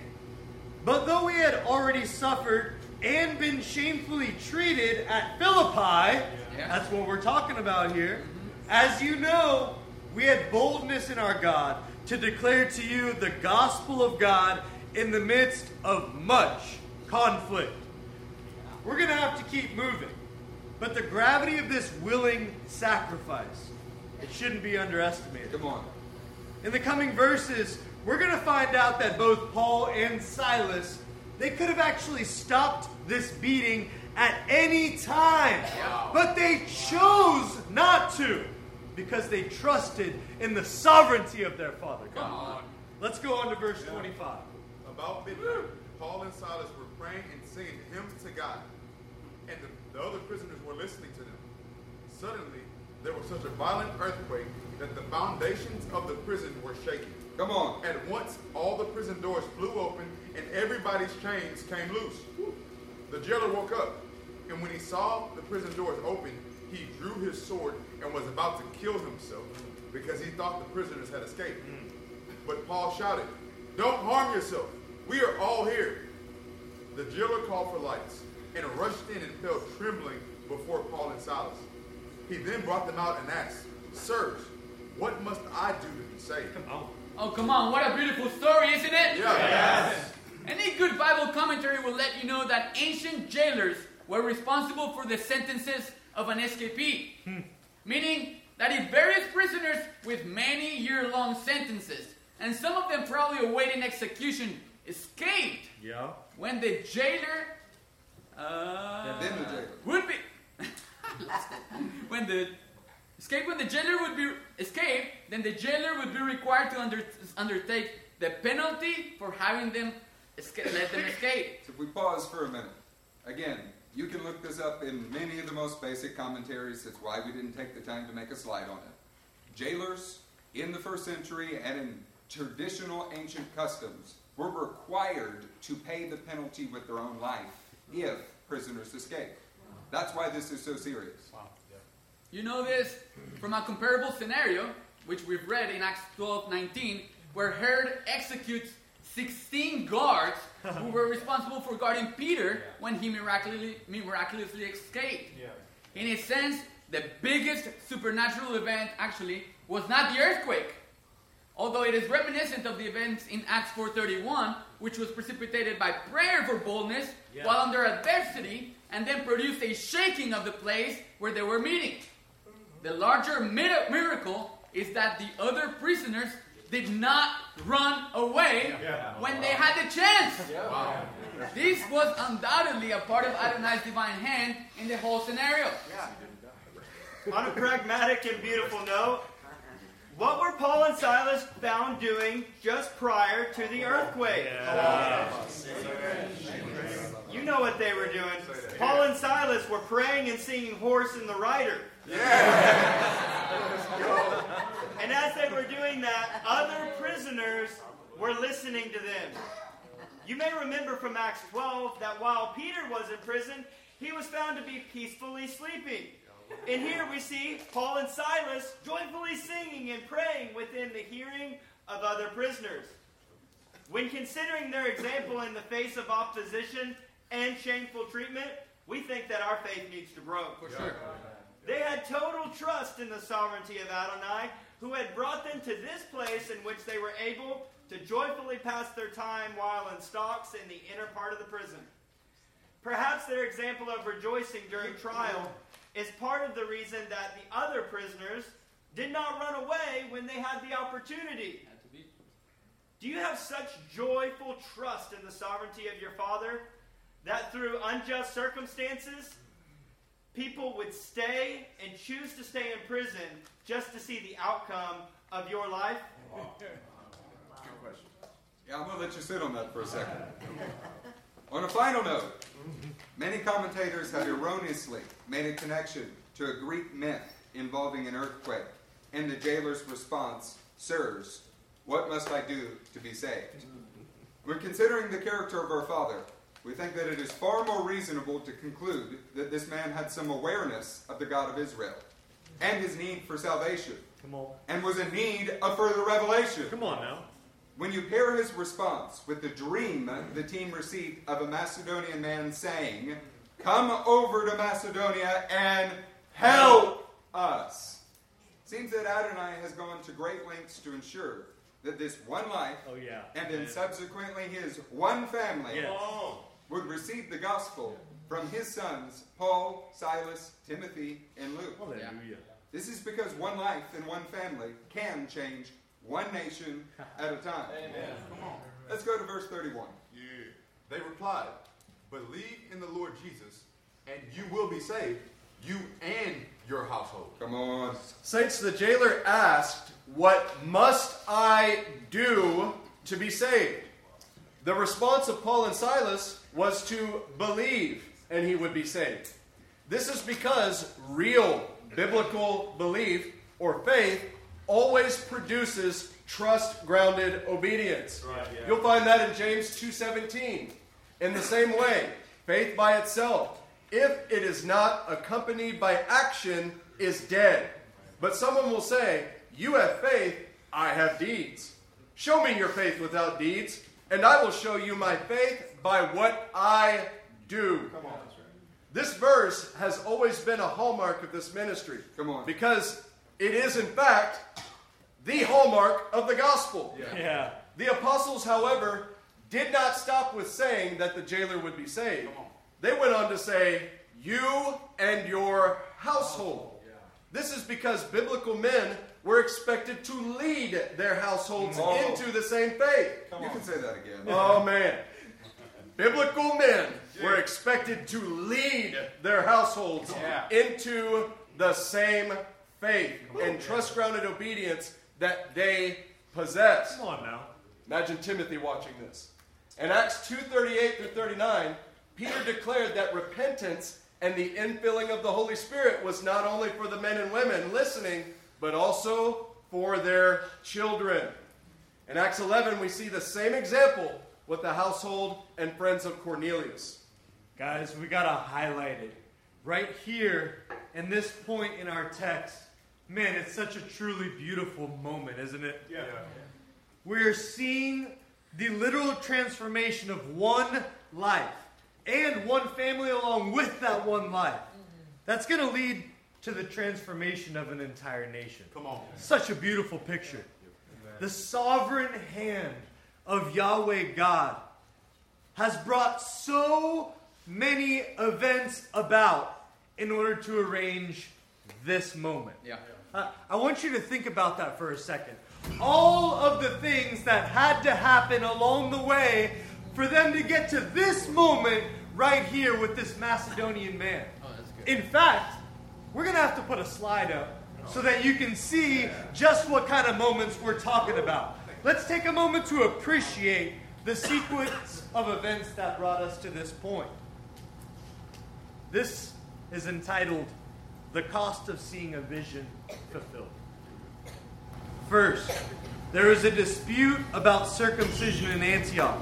But though we had already suffered and been shamefully treated at Philippi, Yeah. that's what we're talking about here. As you know, we had boldness in our God to declare to you the gospel of God in the midst of much conflict. We're going to have to keep moving. But the gravity of this willing sacrifice, it shouldn't be underestimated. Come on. In the coming verses, we're going to find out that both Paul and Silas, they could have actually stopped this beating at any time. But they chose not to because they trusted in the sovereignty of their Father God. Let's go on to verse 25. About midnight, Paul and Silas were praying and singing hymns to God, and the, the other prisoners were listening to them. Suddenly, there was such a violent earthquake that the foundations of the prison were shaking. Come on. At once, all the prison doors flew open, and everybody's chains came loose. The jailer woke up, and when he saw the prison doors open, he drew his sword and was about to kill himself because he thought the prisoners had escaped. But Paul shouted, Don't harm yourself. We are all here. The jailer called for lights and rushed in and fell trembling before Paul and Silas. He then brought them out and asked, Sirs, what must I do to be saved? Oh, come on, what a beautiful story, isn't it? Yeah. Any good Bible commentary will let you know that ancient jailers were responsible for the sentences of an escapee. Meaning that if various prisoners with many year long sentences, and some of them probably awaiting execution, escaped, Yeah. when the jailer. Uh, the jailer. would be when the escape when the jailer would be escaped, then the jailer would be required to under, undertake the penalty for having them escape, let them escape. So if we pause for a minute, again, you can look this up in many of the most basic commentaries. That's why we didn't take the time to make a slide on it. Jailers in the first century and in traditional ancient customs were required to pay the penalty with their own life if prisoners escaped. That's why this is so serious. You know this from a comparable scenario, which we've read in Acts 12 19, where Herod executes 16 guards who were responsible for guarding Peter when he miraculously, miraculously escaped. In a sense, the biggest supernatural event actually was not the earthquake, although it is reminiscent of the events in Acts 4:31, which was precipitated by prayer for boldness while under adversity, and then produced a shaking of the place where they were meeting. The larger mi- miracle is that the other prisoners did not run away when they had the chance. Wow! This was undoubtedly a part of Adonai's divine hand in the whole scenario. On a pragmatic and beautiful note, what were Paul and Silas found doing just prior to the earthquake? You know what they were doing. Paul and Silas were praying and singing Horse and the Rider. And as they were doing that, other prisoners were listening to them. You may remember from Acts 12 that while Peter was in prison, he was found to be peacefully sleeping. And here we see Paul and Silas joyfully singing and praying within the hearing of other prisoners. When considering their example in the face of opposition and shameful treatment, we think that our faith needs to grow. For sure. They had total trust in the sovereignty of Adonai, who had brought them to this place in which they were able to joyfully pass their time while in stocks in the inner part of the prison. Perhaps their example of rejoicing during trial is part of the reason that the other prisoners did not run away when they had the opportunity. Do you have such joyful trust in the sovereignty of your Father that through unjust circumstances, people would stay and choose to stay in prison just to see the outcome of your life? Yeah, I'm going to let you sit on that for a second. on a final note, many commentators have erroneously made a connection to a Greek myth involving an earthquake and the jailer's response, Sirs, what must I do to be saved? When considering the character of our Father, we think that it is far more reasonable to conclude that this man had some awareness of the God of Israel and his need for salvation Come on. and was in need of further revelation. Come on now. When you pair his response with the dream the team received of a Macedonian man saying, Come over to Macedonia and help us. Seems that Adonai has gone to great lengths to ensure that this one life Oh, yeah. and then subsequently his one family Yes. Would receive the gospel from his sons, Paul, Silas, Timothy, and Luke. Hallelujah. This is because one life and one family can change one nation at a time. Let's go to verse 31. Yeah. They replied, Believe in the Lord Jesus, and you will be saved, you and your household. Come on. Saints, the jailer asked, What must I do to be saved? The response of Paul and Silas was to believe and he would be saved. This is because real biblical belief or faith always produces trust grounded obedience. You'll find that in James 2:17. In the same way, faith by itself, if it is not accompanied by action, is dead. But someone will say, You have faith, I have deeds. Show me your faith without deeds, and I will show you my faith by what I do. Come on. This verse has always been a hallmark of this ministry. Come on. Because it is, in fact, the hallmark of the gospel. Yeah. The apostles, however, did not stop with saying that the jailer would be saved. They went on to say, You and your household. Oh, yeah. This is because biblical men were expected to lead their households Oh. into the same faith. You can say that again. Oh, man. Biblical men were expected to lead their households into the same faith and trust grounded obedience that they possess. Come on now. Imagine Timothy watching this. In Acts 2:38 through 39, Peter declared that repentance and the infilling of the Holy Spirit was not only for the men and women listening, but also for their children. In Acts 11, we see the same example with the household and friends of Cornelius. Guys, we got to highlight it. Right here, in this point in our text. Man, it's such a truly beautiful moment, isn't it? Yeah. We're seeing the literal transformation of one life and one family along with that one life. Mm-hmm. That's going to lead to the transformation of an entire nation. Come on. Such a beautiful picture. The sovereign hand of Yahweh God has brought so many events about in order to arrange this moment. Yeah. Uh, I want you to think about that for a second. All of the things that had to happen along the way for them to get to this moment right here with this Macedonian man. Oh, that's good. In fact, we're going to have to put a slide up so that you can see just what kind of moments we're talking about. Let's take a moment to appreciate the sequence of events that brought us to this point. This is entitled The Cost of Seeing a Vision Fulfilled. First, there was a dispute about circumcision in Antioch,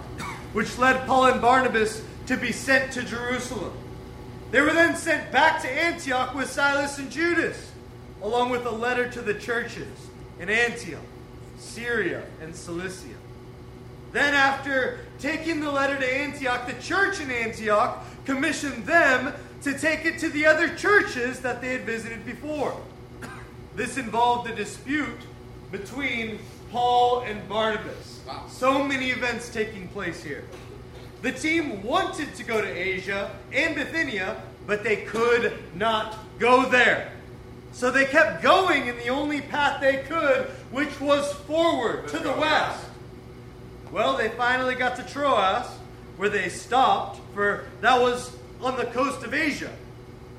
which led Paul and Barnabas to be sent to Jerusalem. They were then sent back to Antioch with Silas and Judas, along with a letter to the churches in Antioch, Syria, and Cilicia. Then, after taking the letter to Antioch, the church in Antioch commissioned them to take it to the other churches that they had visited before. This involved a dispute between Paul and Barnabas. Wow. So many events taking place here. The team wanted to go to Asia and Bithynia, but they could not go there. So they kept going in the only path they could, which was forward to the west. Well, they finally got to Troas, where they stopped, for that was on the coast of Asia.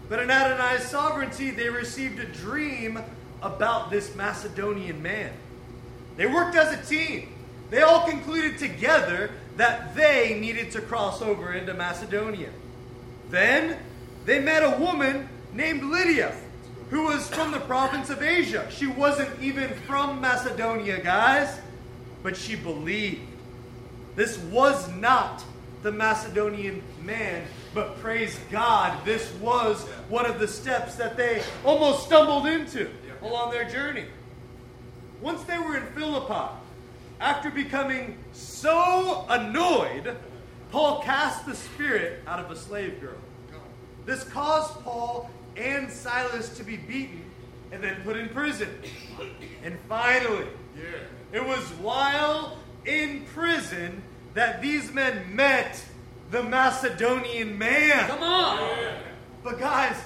But in Adonai's sovereignty, they received a dream about this Macedonian man. They worked as a team. They all concluded together that they needed to cross over into Macedonia. Then they met a woman named Lydia, who was from the province of Asia. She wasn't even from Macedonia, guys, but she believed. This was not the Macedonian man, but praise God, this was one of the steps that they almost stumbled into along their journey. Once they were in Philippi, after becoming so annoyed, Paul cast the spirit out of a slave girl. This caused Paul and Silas to be beaten and then put in prison. And finally, it was while in prison that these men met the Macedonian man. Come on. But guys,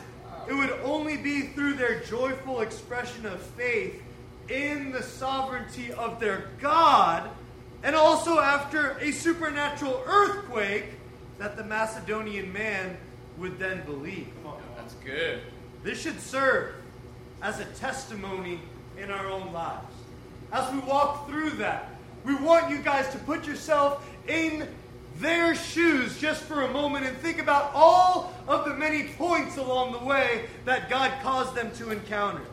it would only be through their joyful expression of faith in the sovereignty of their God, and also after a supernatural earthquake, that the Macedonian man would then believe. That's good. This should serve as a testimony in our own lives. As we walk through that, we want you guys to put yourself in their shoes just for a moment and think about all of the many points along the way that God caused them to encounter.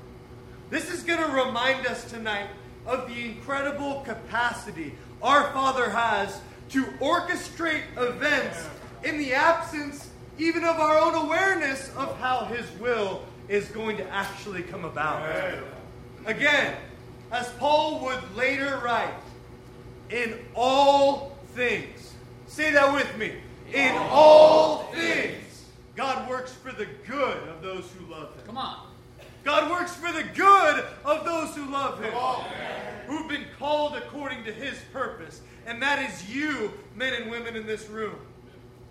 This is going to remind us tonight of the incredible capacity our Father has to orchestrate events in the absence even of our own awareness of how His will is going to actually come about. Again, as Paul would later write, in all things. Say that with me. In all things, God works for the good of those who love Him. Come on. God works for the good of those who love Him, who've been called according to His purpose. And that is you, men and women in this room.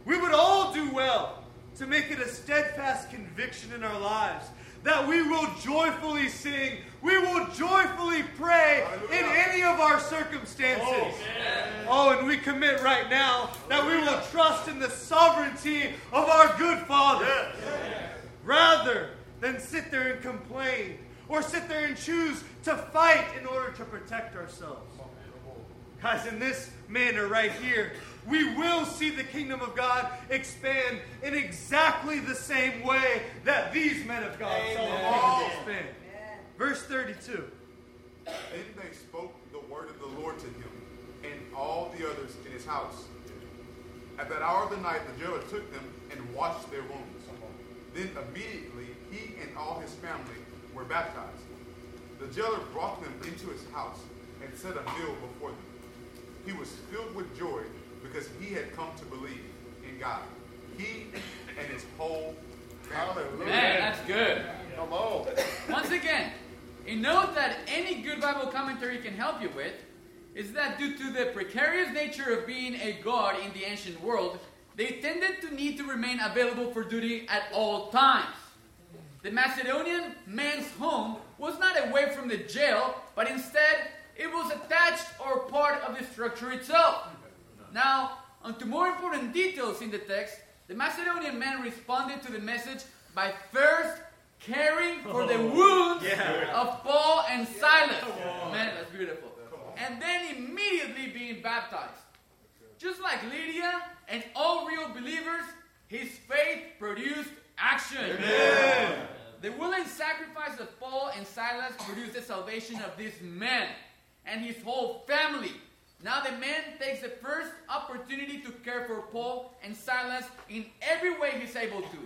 We would all do well to make it a steadfast conviction in our lives that we will joyfully sing, we will joyfully pray in any of our circumstances. Oh, and we commit right now that we will trust in the sovereignty of our good Father. Rather than sit there and complain or sit there and choose to fight in order to protect ourselves. Guys, in this manner right here, we will see the kingdom of God expand in exactly the same way that these men of God saw the kingdom expand. Verse 32. Then they spoke the word of the Lord to him and all the others in his house. At that hour of the night, the jailer took them and washed their wounds. Then immediately he and all his family were baptized. The jailer brought them into his house and set a meal before them. He was filled with joy because he had come to believe in God. He and his whole family. Man, that's good. Come on. Once again, a note that any good Bible commentary can help you with is that due to the precarious nature of being a god in the ancient world, they tended to need to remain available for duty at all times. The Macedonian man's home was not away from the jail, but instead it was attached or part of the structure itself. Now, onto more important details in the text, the Macedonian man responded to the message by first caring for the wounds of Paul and Silas. Man, that's beautiful. And then immediately being baptized. Just like Lydia and all real believers, his faith produced action. The willing sacrifice of Paul and Silas produced the salvation of this man and his whole family. Now the man takes the first opportunity to care for Paul and Silas in every way he's able to.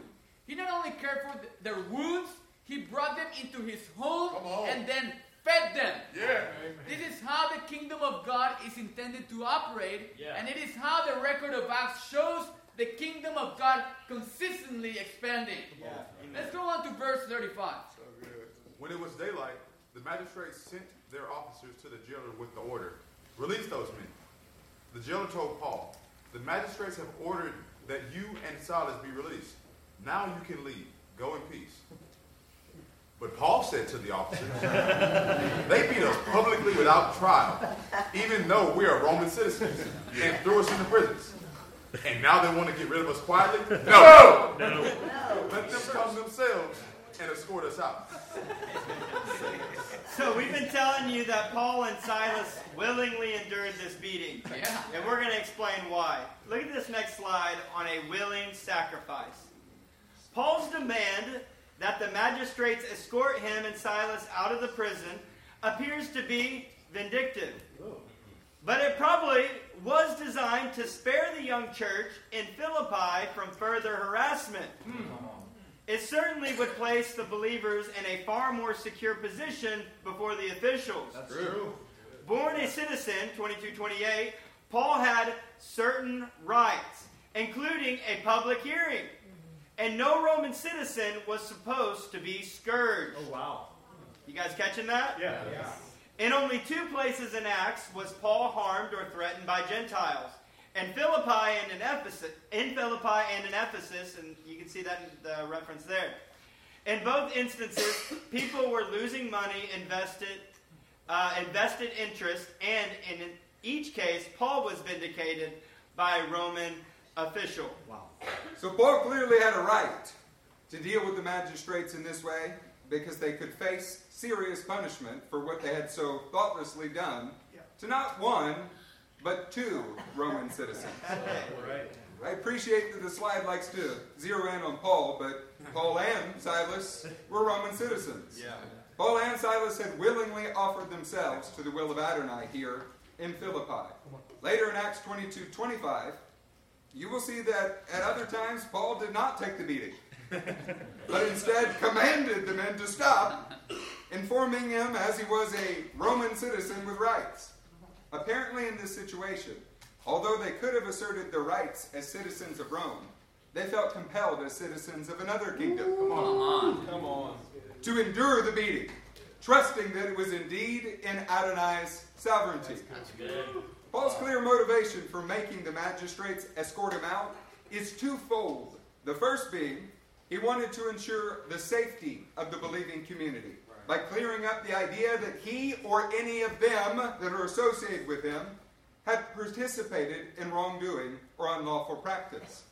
He not only cared for th- their wounds, he brought them into his home and then fed them. Yeah. This is how the kingdom of God is intended to operate, and it is how the record of Acts shows the kingdom of God consistently expanding. Yeah. Let's go on to verse 35. So When it was daylight, the magistrates sent their officers to the jailer with the order Release those men. The jailer told Paul, The magistrates have ordered that you and Silas be released. Now you can leave. Go in peace. But Paul said to the officers, They beat us publicly without trial, even though we are Roman citizens, and threw us into prisons. And now they want to get rid of us quietly? No! No! no. Let them come themselves and escort us out. So we've been telling you that Paul and Silas willingly endured this beating. Yeah. And we're going to explain why. Look at this next slide on a willing sacrifice. Paul's demand that the magistrates escort him and Silas out of the prison appears to be vindictive. But it probably was designed to spare the young church in Philippi from further harassment. Hmm. It certainly would place the believers in a far more secure position before the officials. That's true. born a citizen, 2228, Paul had certain rights, including a public hearing. And no Roman citizen was supposed to be scourged. Oh, wow. You guys catching that? Yeah. In only two places in Acts was Paul harmed or threatened by Gentiles. In Philippi and in Ephesus, in Philippi and in Ephesus, and you can see that in the reference there. In both instances, people were losing money, invested, uh, invested interest, and in each case, Paul was vindicated by a Roman official. Wow. So Paul clearly had a right to deal with the magistrates in this way because they could face serious punishment for what they had so thoughtlessly done yeah. to not one, but two Roman citizens. Right. I appreciate that the slide likes to zero in on Paul, but Paul and Silas were Roman citizens. Yeah. Paul and Silas had willingly offered themselves to the will of Adonai here in Philippi. Later in Acts 22 25, you will see that at other times Paul did not take the beating, but instead commanded the men to stop, informing him as he was a Roman citizen with rights. Apparently, in this situation, although they could have asserted their rights as citizens of Rome, they felt compelled as citizens of another kingdom Come on. Come on. to endure the beating, trusting that it was indeed in Adonai's sovereignty. That's good. Paul's clear motivation for making the magistrates escort him out is twofold. The first being, he wanted to ensure the safety of the believing community by clearing up the idea that he or any of them that are associated with him had participated in wrongdoing or unlawful practice,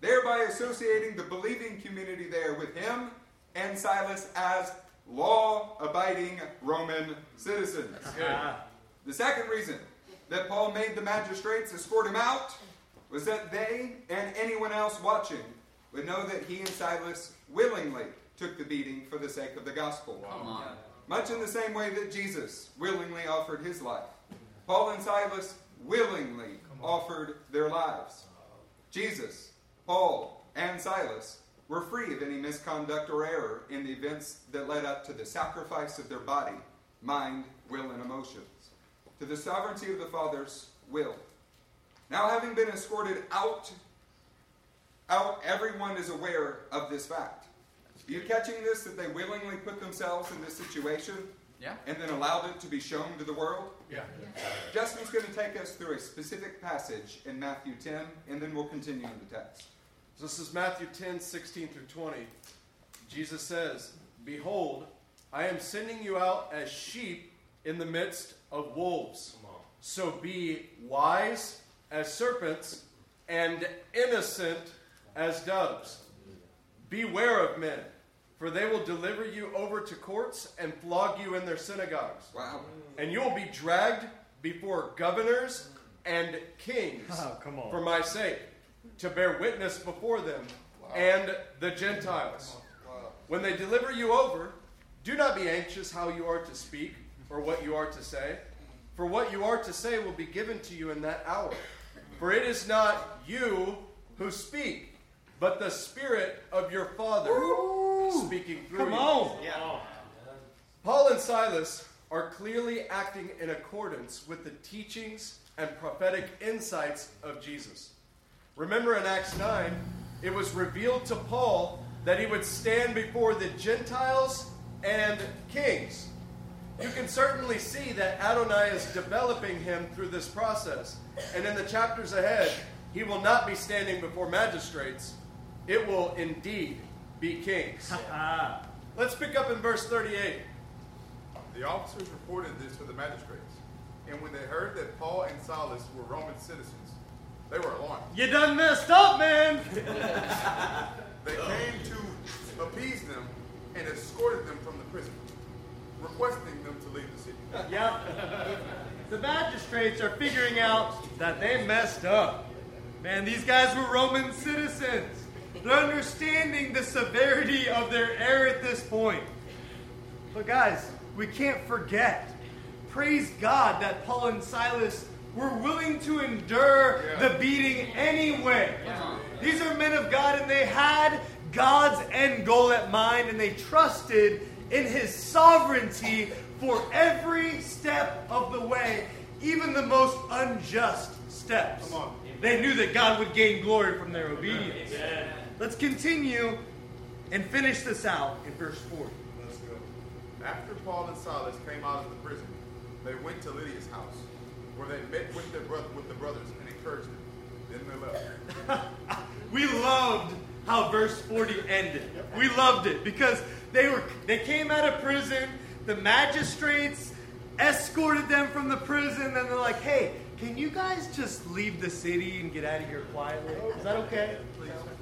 thereby associating the believing community there with him and Silas as law abiding Roman citizens. The second reason that Paul made the magistrates escort him out was that they and anyone else watching would know that he and Silas willingly took the beating for the sake of the gospel. Come on. Much in the same way that Jesus willingly offered his life. Paul and Silas willingly offered their lives. Jesus, Paul, and Silas were free of any misconduct or error in the events that led up to the sacrifice of their body, mind, will, and emotions, to the sovereignty of the Father's will. Now, having been escorted out, out, everyone is aware of this fact. Are you catching this? That they willingly put themselves in this situation Yeah. and then allowed it to be shown to the world? Yeah. Justin's going to take us through a specific passage in Matthew 10, and then we'll continue in the text. So this is Matthew 10, 16 through 20. Jesus says, Behold, I am sending you out as sheep in the midst of wolves. So be wise as serpents and innocent as doves. Beware of men, for they will deliver you over to courts and flog you in their synagogues. Wow. And you will be dragged before governors and kings Oh, come on. for my sake, to bear witness before them and the Gentiles. When they deliver you over, do not be anxious how you are to speak or what you are to say, for what you are to say will be given to you in that hour. For it is not you who speak, but the Spirit of your Father speaking through Come you. on. Yeah. Oh. Paul and Silas are clearly acting in accordance with the teachings and prophetic insights of Jesus. Remember in Acts 9, it was revealed to Paul that he would stand before the Gentiles and kings. You can certainly see that Adonai is developing him through this process. And in the chapters ahead, he will not be standing before magistrates, it will indeed be kings. Ah. Let's pick up in verse 38. The officers reported this to the magistrates, and when they heard that Paul and Silas were Roman citizens, they were alarmed. You done messed up, man. They came to appease them and escorted them from the prison, requesting them to leave the city. Yep. The magistrates are figuring out that they messed up. Man, these guys were Roman citizens. They're understanding the severity of their error at this point. But guys, we can't forget. Praise God that Paul and Silas were willing to endure the beating anyway. These are men of God and they had God's end goal at mind and they trusted in his sovereignty for every step of the way, even the most unjust steps. They knew that God would gain glory from their obedience. Let's continue and finish this out in verse 40. Let's go. After Paul and Silas came out of the prison, they went to Lydia's house, where they met with their brother with the brothers and encouraged them. Then they left. we loved how verse 40 ended. We loved it because they were they came out of prison, the magistrates escorted them from the prison, and they're like, hey, can you guys just leave the city and get out of here quietly? Is that okay?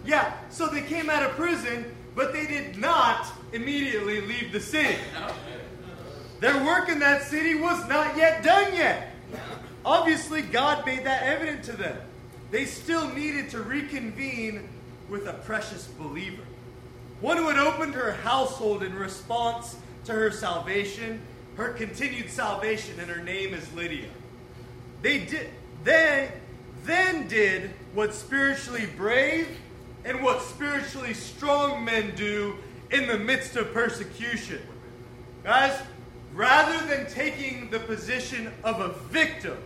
Yeah, so they came out of prison, but they did not immediately leave the city. Their work in that city was not yet done yet. Obviously, God made that evident to them. They still needed to reconvene with a precious believer. One who had opened her household in response to her salvation, her continued salvation, and her name is Lydia. They did they then did what spiritually brave and what spiritually strong men do in the midst of persecution. Guys, rather than taking the position of a victim,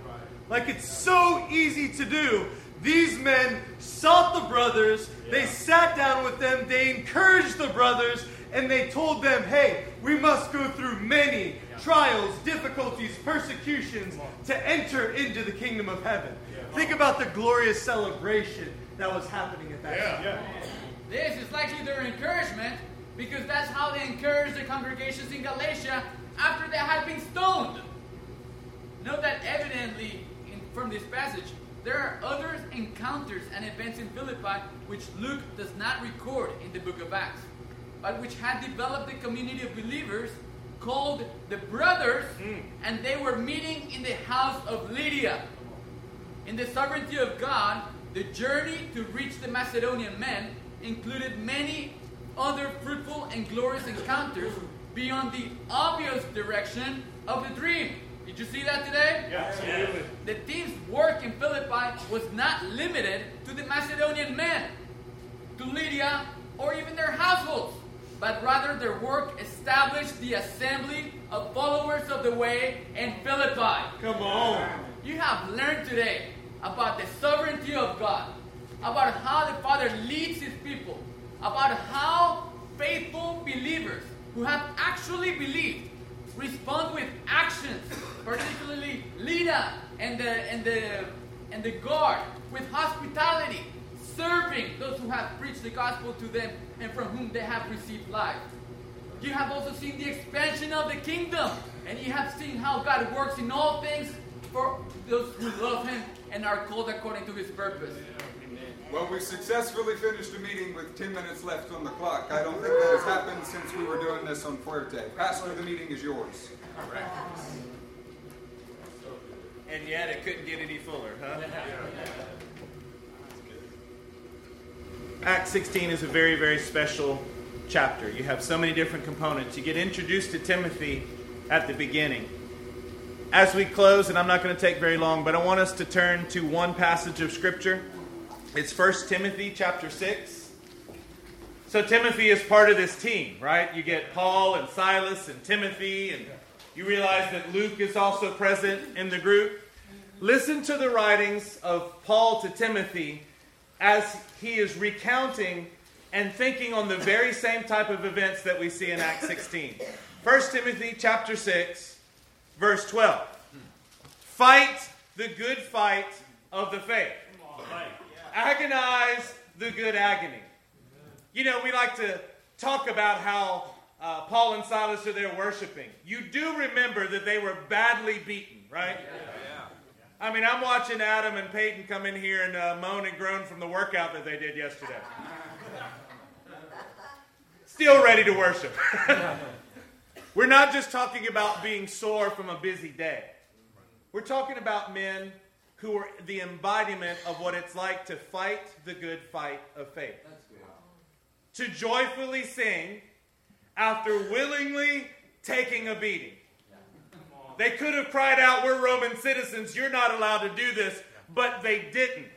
like it's so easy to do, these men sought the brothers, they sat down with them, they encouraged the brothers, and they told them, hey, we must go through many trials, difficulties, persecutions to enter into the kingdom of heaven. Think about the glorious celebration that was happening at that time. Yeah. This is likely their encouragement because that's how they encouraged the congregations in Galatia after they had been stoned. Note that evidently in, from this passage, there are other encounters and events in Philippi which Luke does not record in the book of Acts, but which had developed a community of believers called the Brothers, hmm. and they were meeting in the house of Lydia. In the sovereignty of God, the journey to reach the Macedonian men included many other fruitful and glorious encounters beyond the obvious direction of the dream. Did you see that today? Yeah, Absolutely. The team's work in Philippi was not limited to the Macedonian men, to Lydia, or even their households, but rather their work established the assembly of followers of the way in Philippi. Come on. You have learned today about the sovereignty of God, about how the Father leads his people, about how faithful believers who have actually believed respond with actions, particularly Lydia and the and the and the guard, with hospitality, serving those who have preached the gospel to them and from whom they have received life. You have also seen the expansion of the kingdom, and you have seen how God works in all things for those who love Him and are called according to His purpose. Well, we successfully finished a meeting with 10 minutes left on the clock. I don't think that has happened since we were doing this on Fuerte. Pastor, the meeting is yours. And yet it couldn't get any fuller, huh? Acts 16 is a very, very special chapter. You have so many different components. You get introduced to Timothy at the beginning. As we close, and I'm not going to take very long, but I want us to turn to one passage of Scripture. It's 1 Timothy chapter 6. So Timothy is part of this team, right? You get Paul and Silas and Timothy, and you realize that Luke is also present in the group. Listen to the writings of Paul to Timothy as he is recounting and thinking on the very same type of events that we see in Acts 16. 1 Timothy chapter 6, verse 12. Fight the good fight of the faith. Agonize the good agony. You know, we like to talk about how uh, Paul and Silas are there worshiping. You do remember that they were badly beaten, right? I mean, I'm watching Adam and Peyton come in here and uh, moan and groan from the workout that they did yesterday. Still ready to worship. We're not just talking about being sore from a busy day. We're talking about men who are the embodiment of what it's like to fight the good fight of faith. To joyfully sing after willingly taking a beating. They could have cried out, We're Roman citizens, you're not allowed to do this, but they didn't.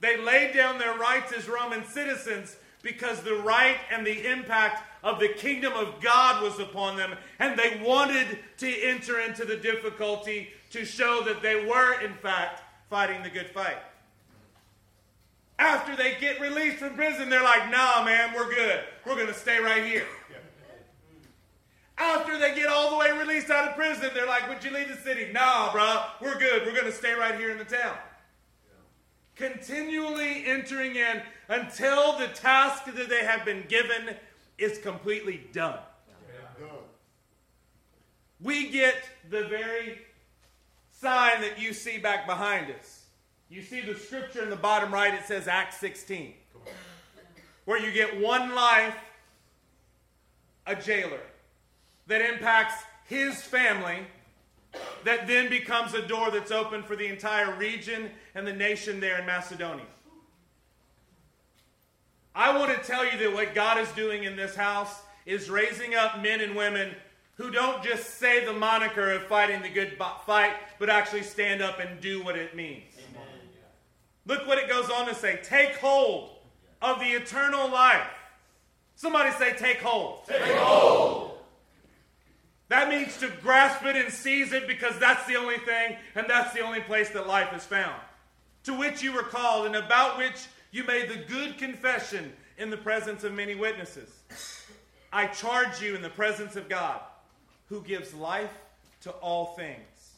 They laid down their rights as Roman citizens because the right and the impact of the kingdom of God was upon them, and they wanted to enter into the difficulty to show that they were, in fact, fighting the good fight. After they get released from prison, they're like, nah, man, we're good. We're going to stay right here. After they get all the way released out of prison, they're like, would you leave the city? Nah, bro, we're good. We're going to stay right here in the town. Continually entering in until the task that they have been given is completely done. We get the very sign that you see back behind us. You see the scripture in the bottom right, it says Acts 16, where you get one life, a jailer, that impacts his family, that then becomes a door that's open for the entire region and the nation there in Macedonia. I want to tell you that what God is doing in this house is raising up men and women who don't just say the moniker of fighting the good fight, but actually stand up and do what it means. Amen. Look what it goes on to say take hold of the eternal life. Somebody say, take hold. Take hold. That means to grasp it and seize it because that's the only thing and that's the only place that life is found. To which you were called and about which you made the good confession in the presence of many witnesses. I charge you in the presence of God, who gives life to all things,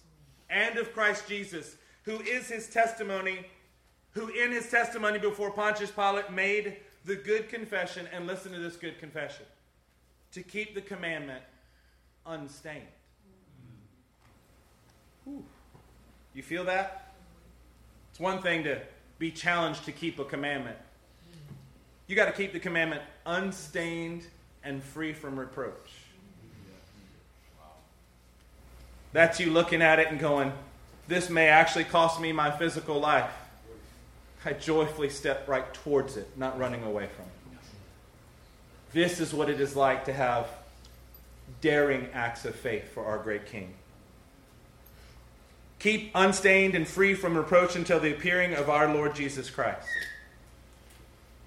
and of Christ Jesus, who is his testimony, who in his testimony before Pontius Pilate made the good confession, and listen to this good confession to keep the commandment unstained. Whew. You feel that? It's one thing to be challenged to keep a commandment. You got to keep the commandment unstained and free from reproach. That's you looking at it and going, this may actually cost me my physical life. I joyfully step right towards it, not running away from it. This is what it is like to have daring acts of faith for our great King. Keep unstained and free from reproach until the appearing of our Lord Jesus Christ.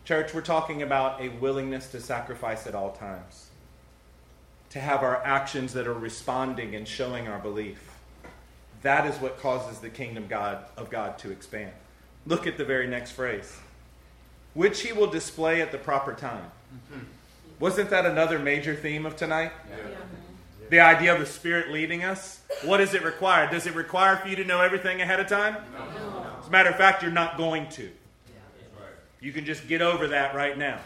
Church, we're talking about a willingness to sacrifice at all times, to have our actions that are responding and showing our belief. That is what causes the kingdom God, of God to expand. Look at the very next phrase which he will display at the proper time. Mm-hmm. Wasn't that another major theme of tonight? Yeah. The idea of the Spirit leading us. What does it require? Does it require for you to know everything ahead of time? No. As a matter of fact, you're not going to. You can just get over that right now.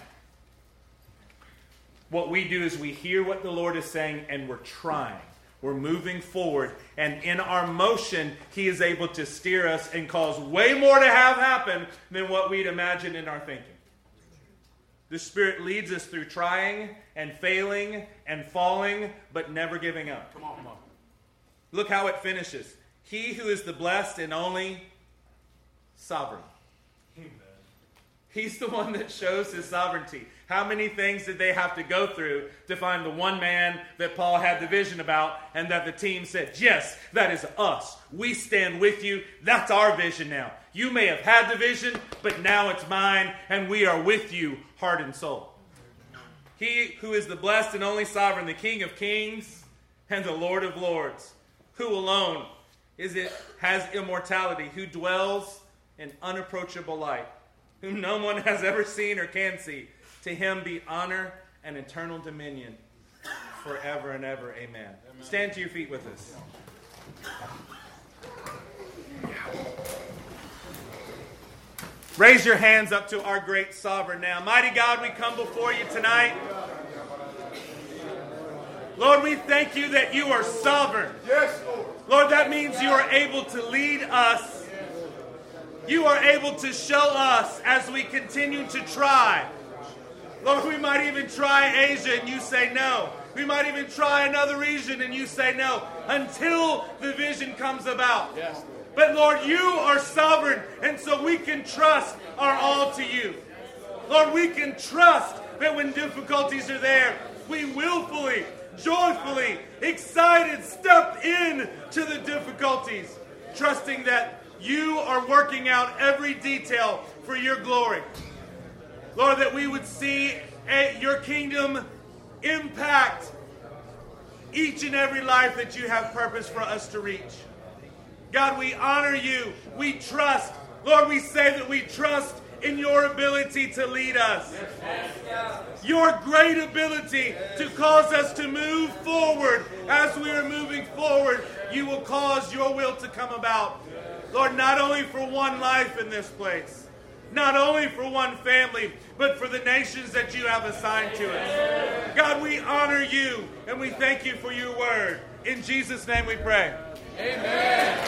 What we do is we hear what the Lord is saying and we're trying. We're moving forward. And in our motion, He is able to steer us and cause way more to have happen than what we'd imagine in our thinking. The Spirit leads us through trying and failing and falling, but never giving up. Come on, come on. Look how it finishes. He who is the blessed and only sovereign. Amen. He's the one that shows his sovereignty. How many things did they have to go through to find the one man that Paul had the vision about and that the team said, Yes, that is us. We stand with you. That's our vision now. You may have had the vision, but now it's mine, and we are with you, heart and soul. He who is the blessed and only sovereign, the King of kings and the Lord of lords, who alone is it has immortality, who dwells in unapproachable light, whom no one has ever seen or can see to him be honor and eternal dominion forever and ever. Amen. Amen. Stand to your feet with us. Raise your hands up to our great sovereign now. Mighty God, we come before you tonight. Lord, we thank you that you are sovereign. Yes, Lord. Lord, that means you are able to lead us. You are able to show us as we continue to try Lord, we might even try Asia and you say no. We might even try another region and you say no until the vision comes about. Yes. But Lord, you are sovereign, and so we can trust our all to you. Lord, we can trust that when difficulties are there, we willfully, joyfully, excited step in to the difficulties, trusting that you are working out every detail for your glory. Lord, that we would see your kingdom impact each and every life that you have purpose for us to reach. God, we honor you. We trust. Lord, we say that we trust in your ability to lead us. Your great ability to cause us to move forward. As we are moving forward, you will cause your will to come about. Lord, not only for one life in this place, not only for one family, but for the nations that you have assigned to us. God, we honor you and we thank you for your word. In Jesus' name we pray. Amen.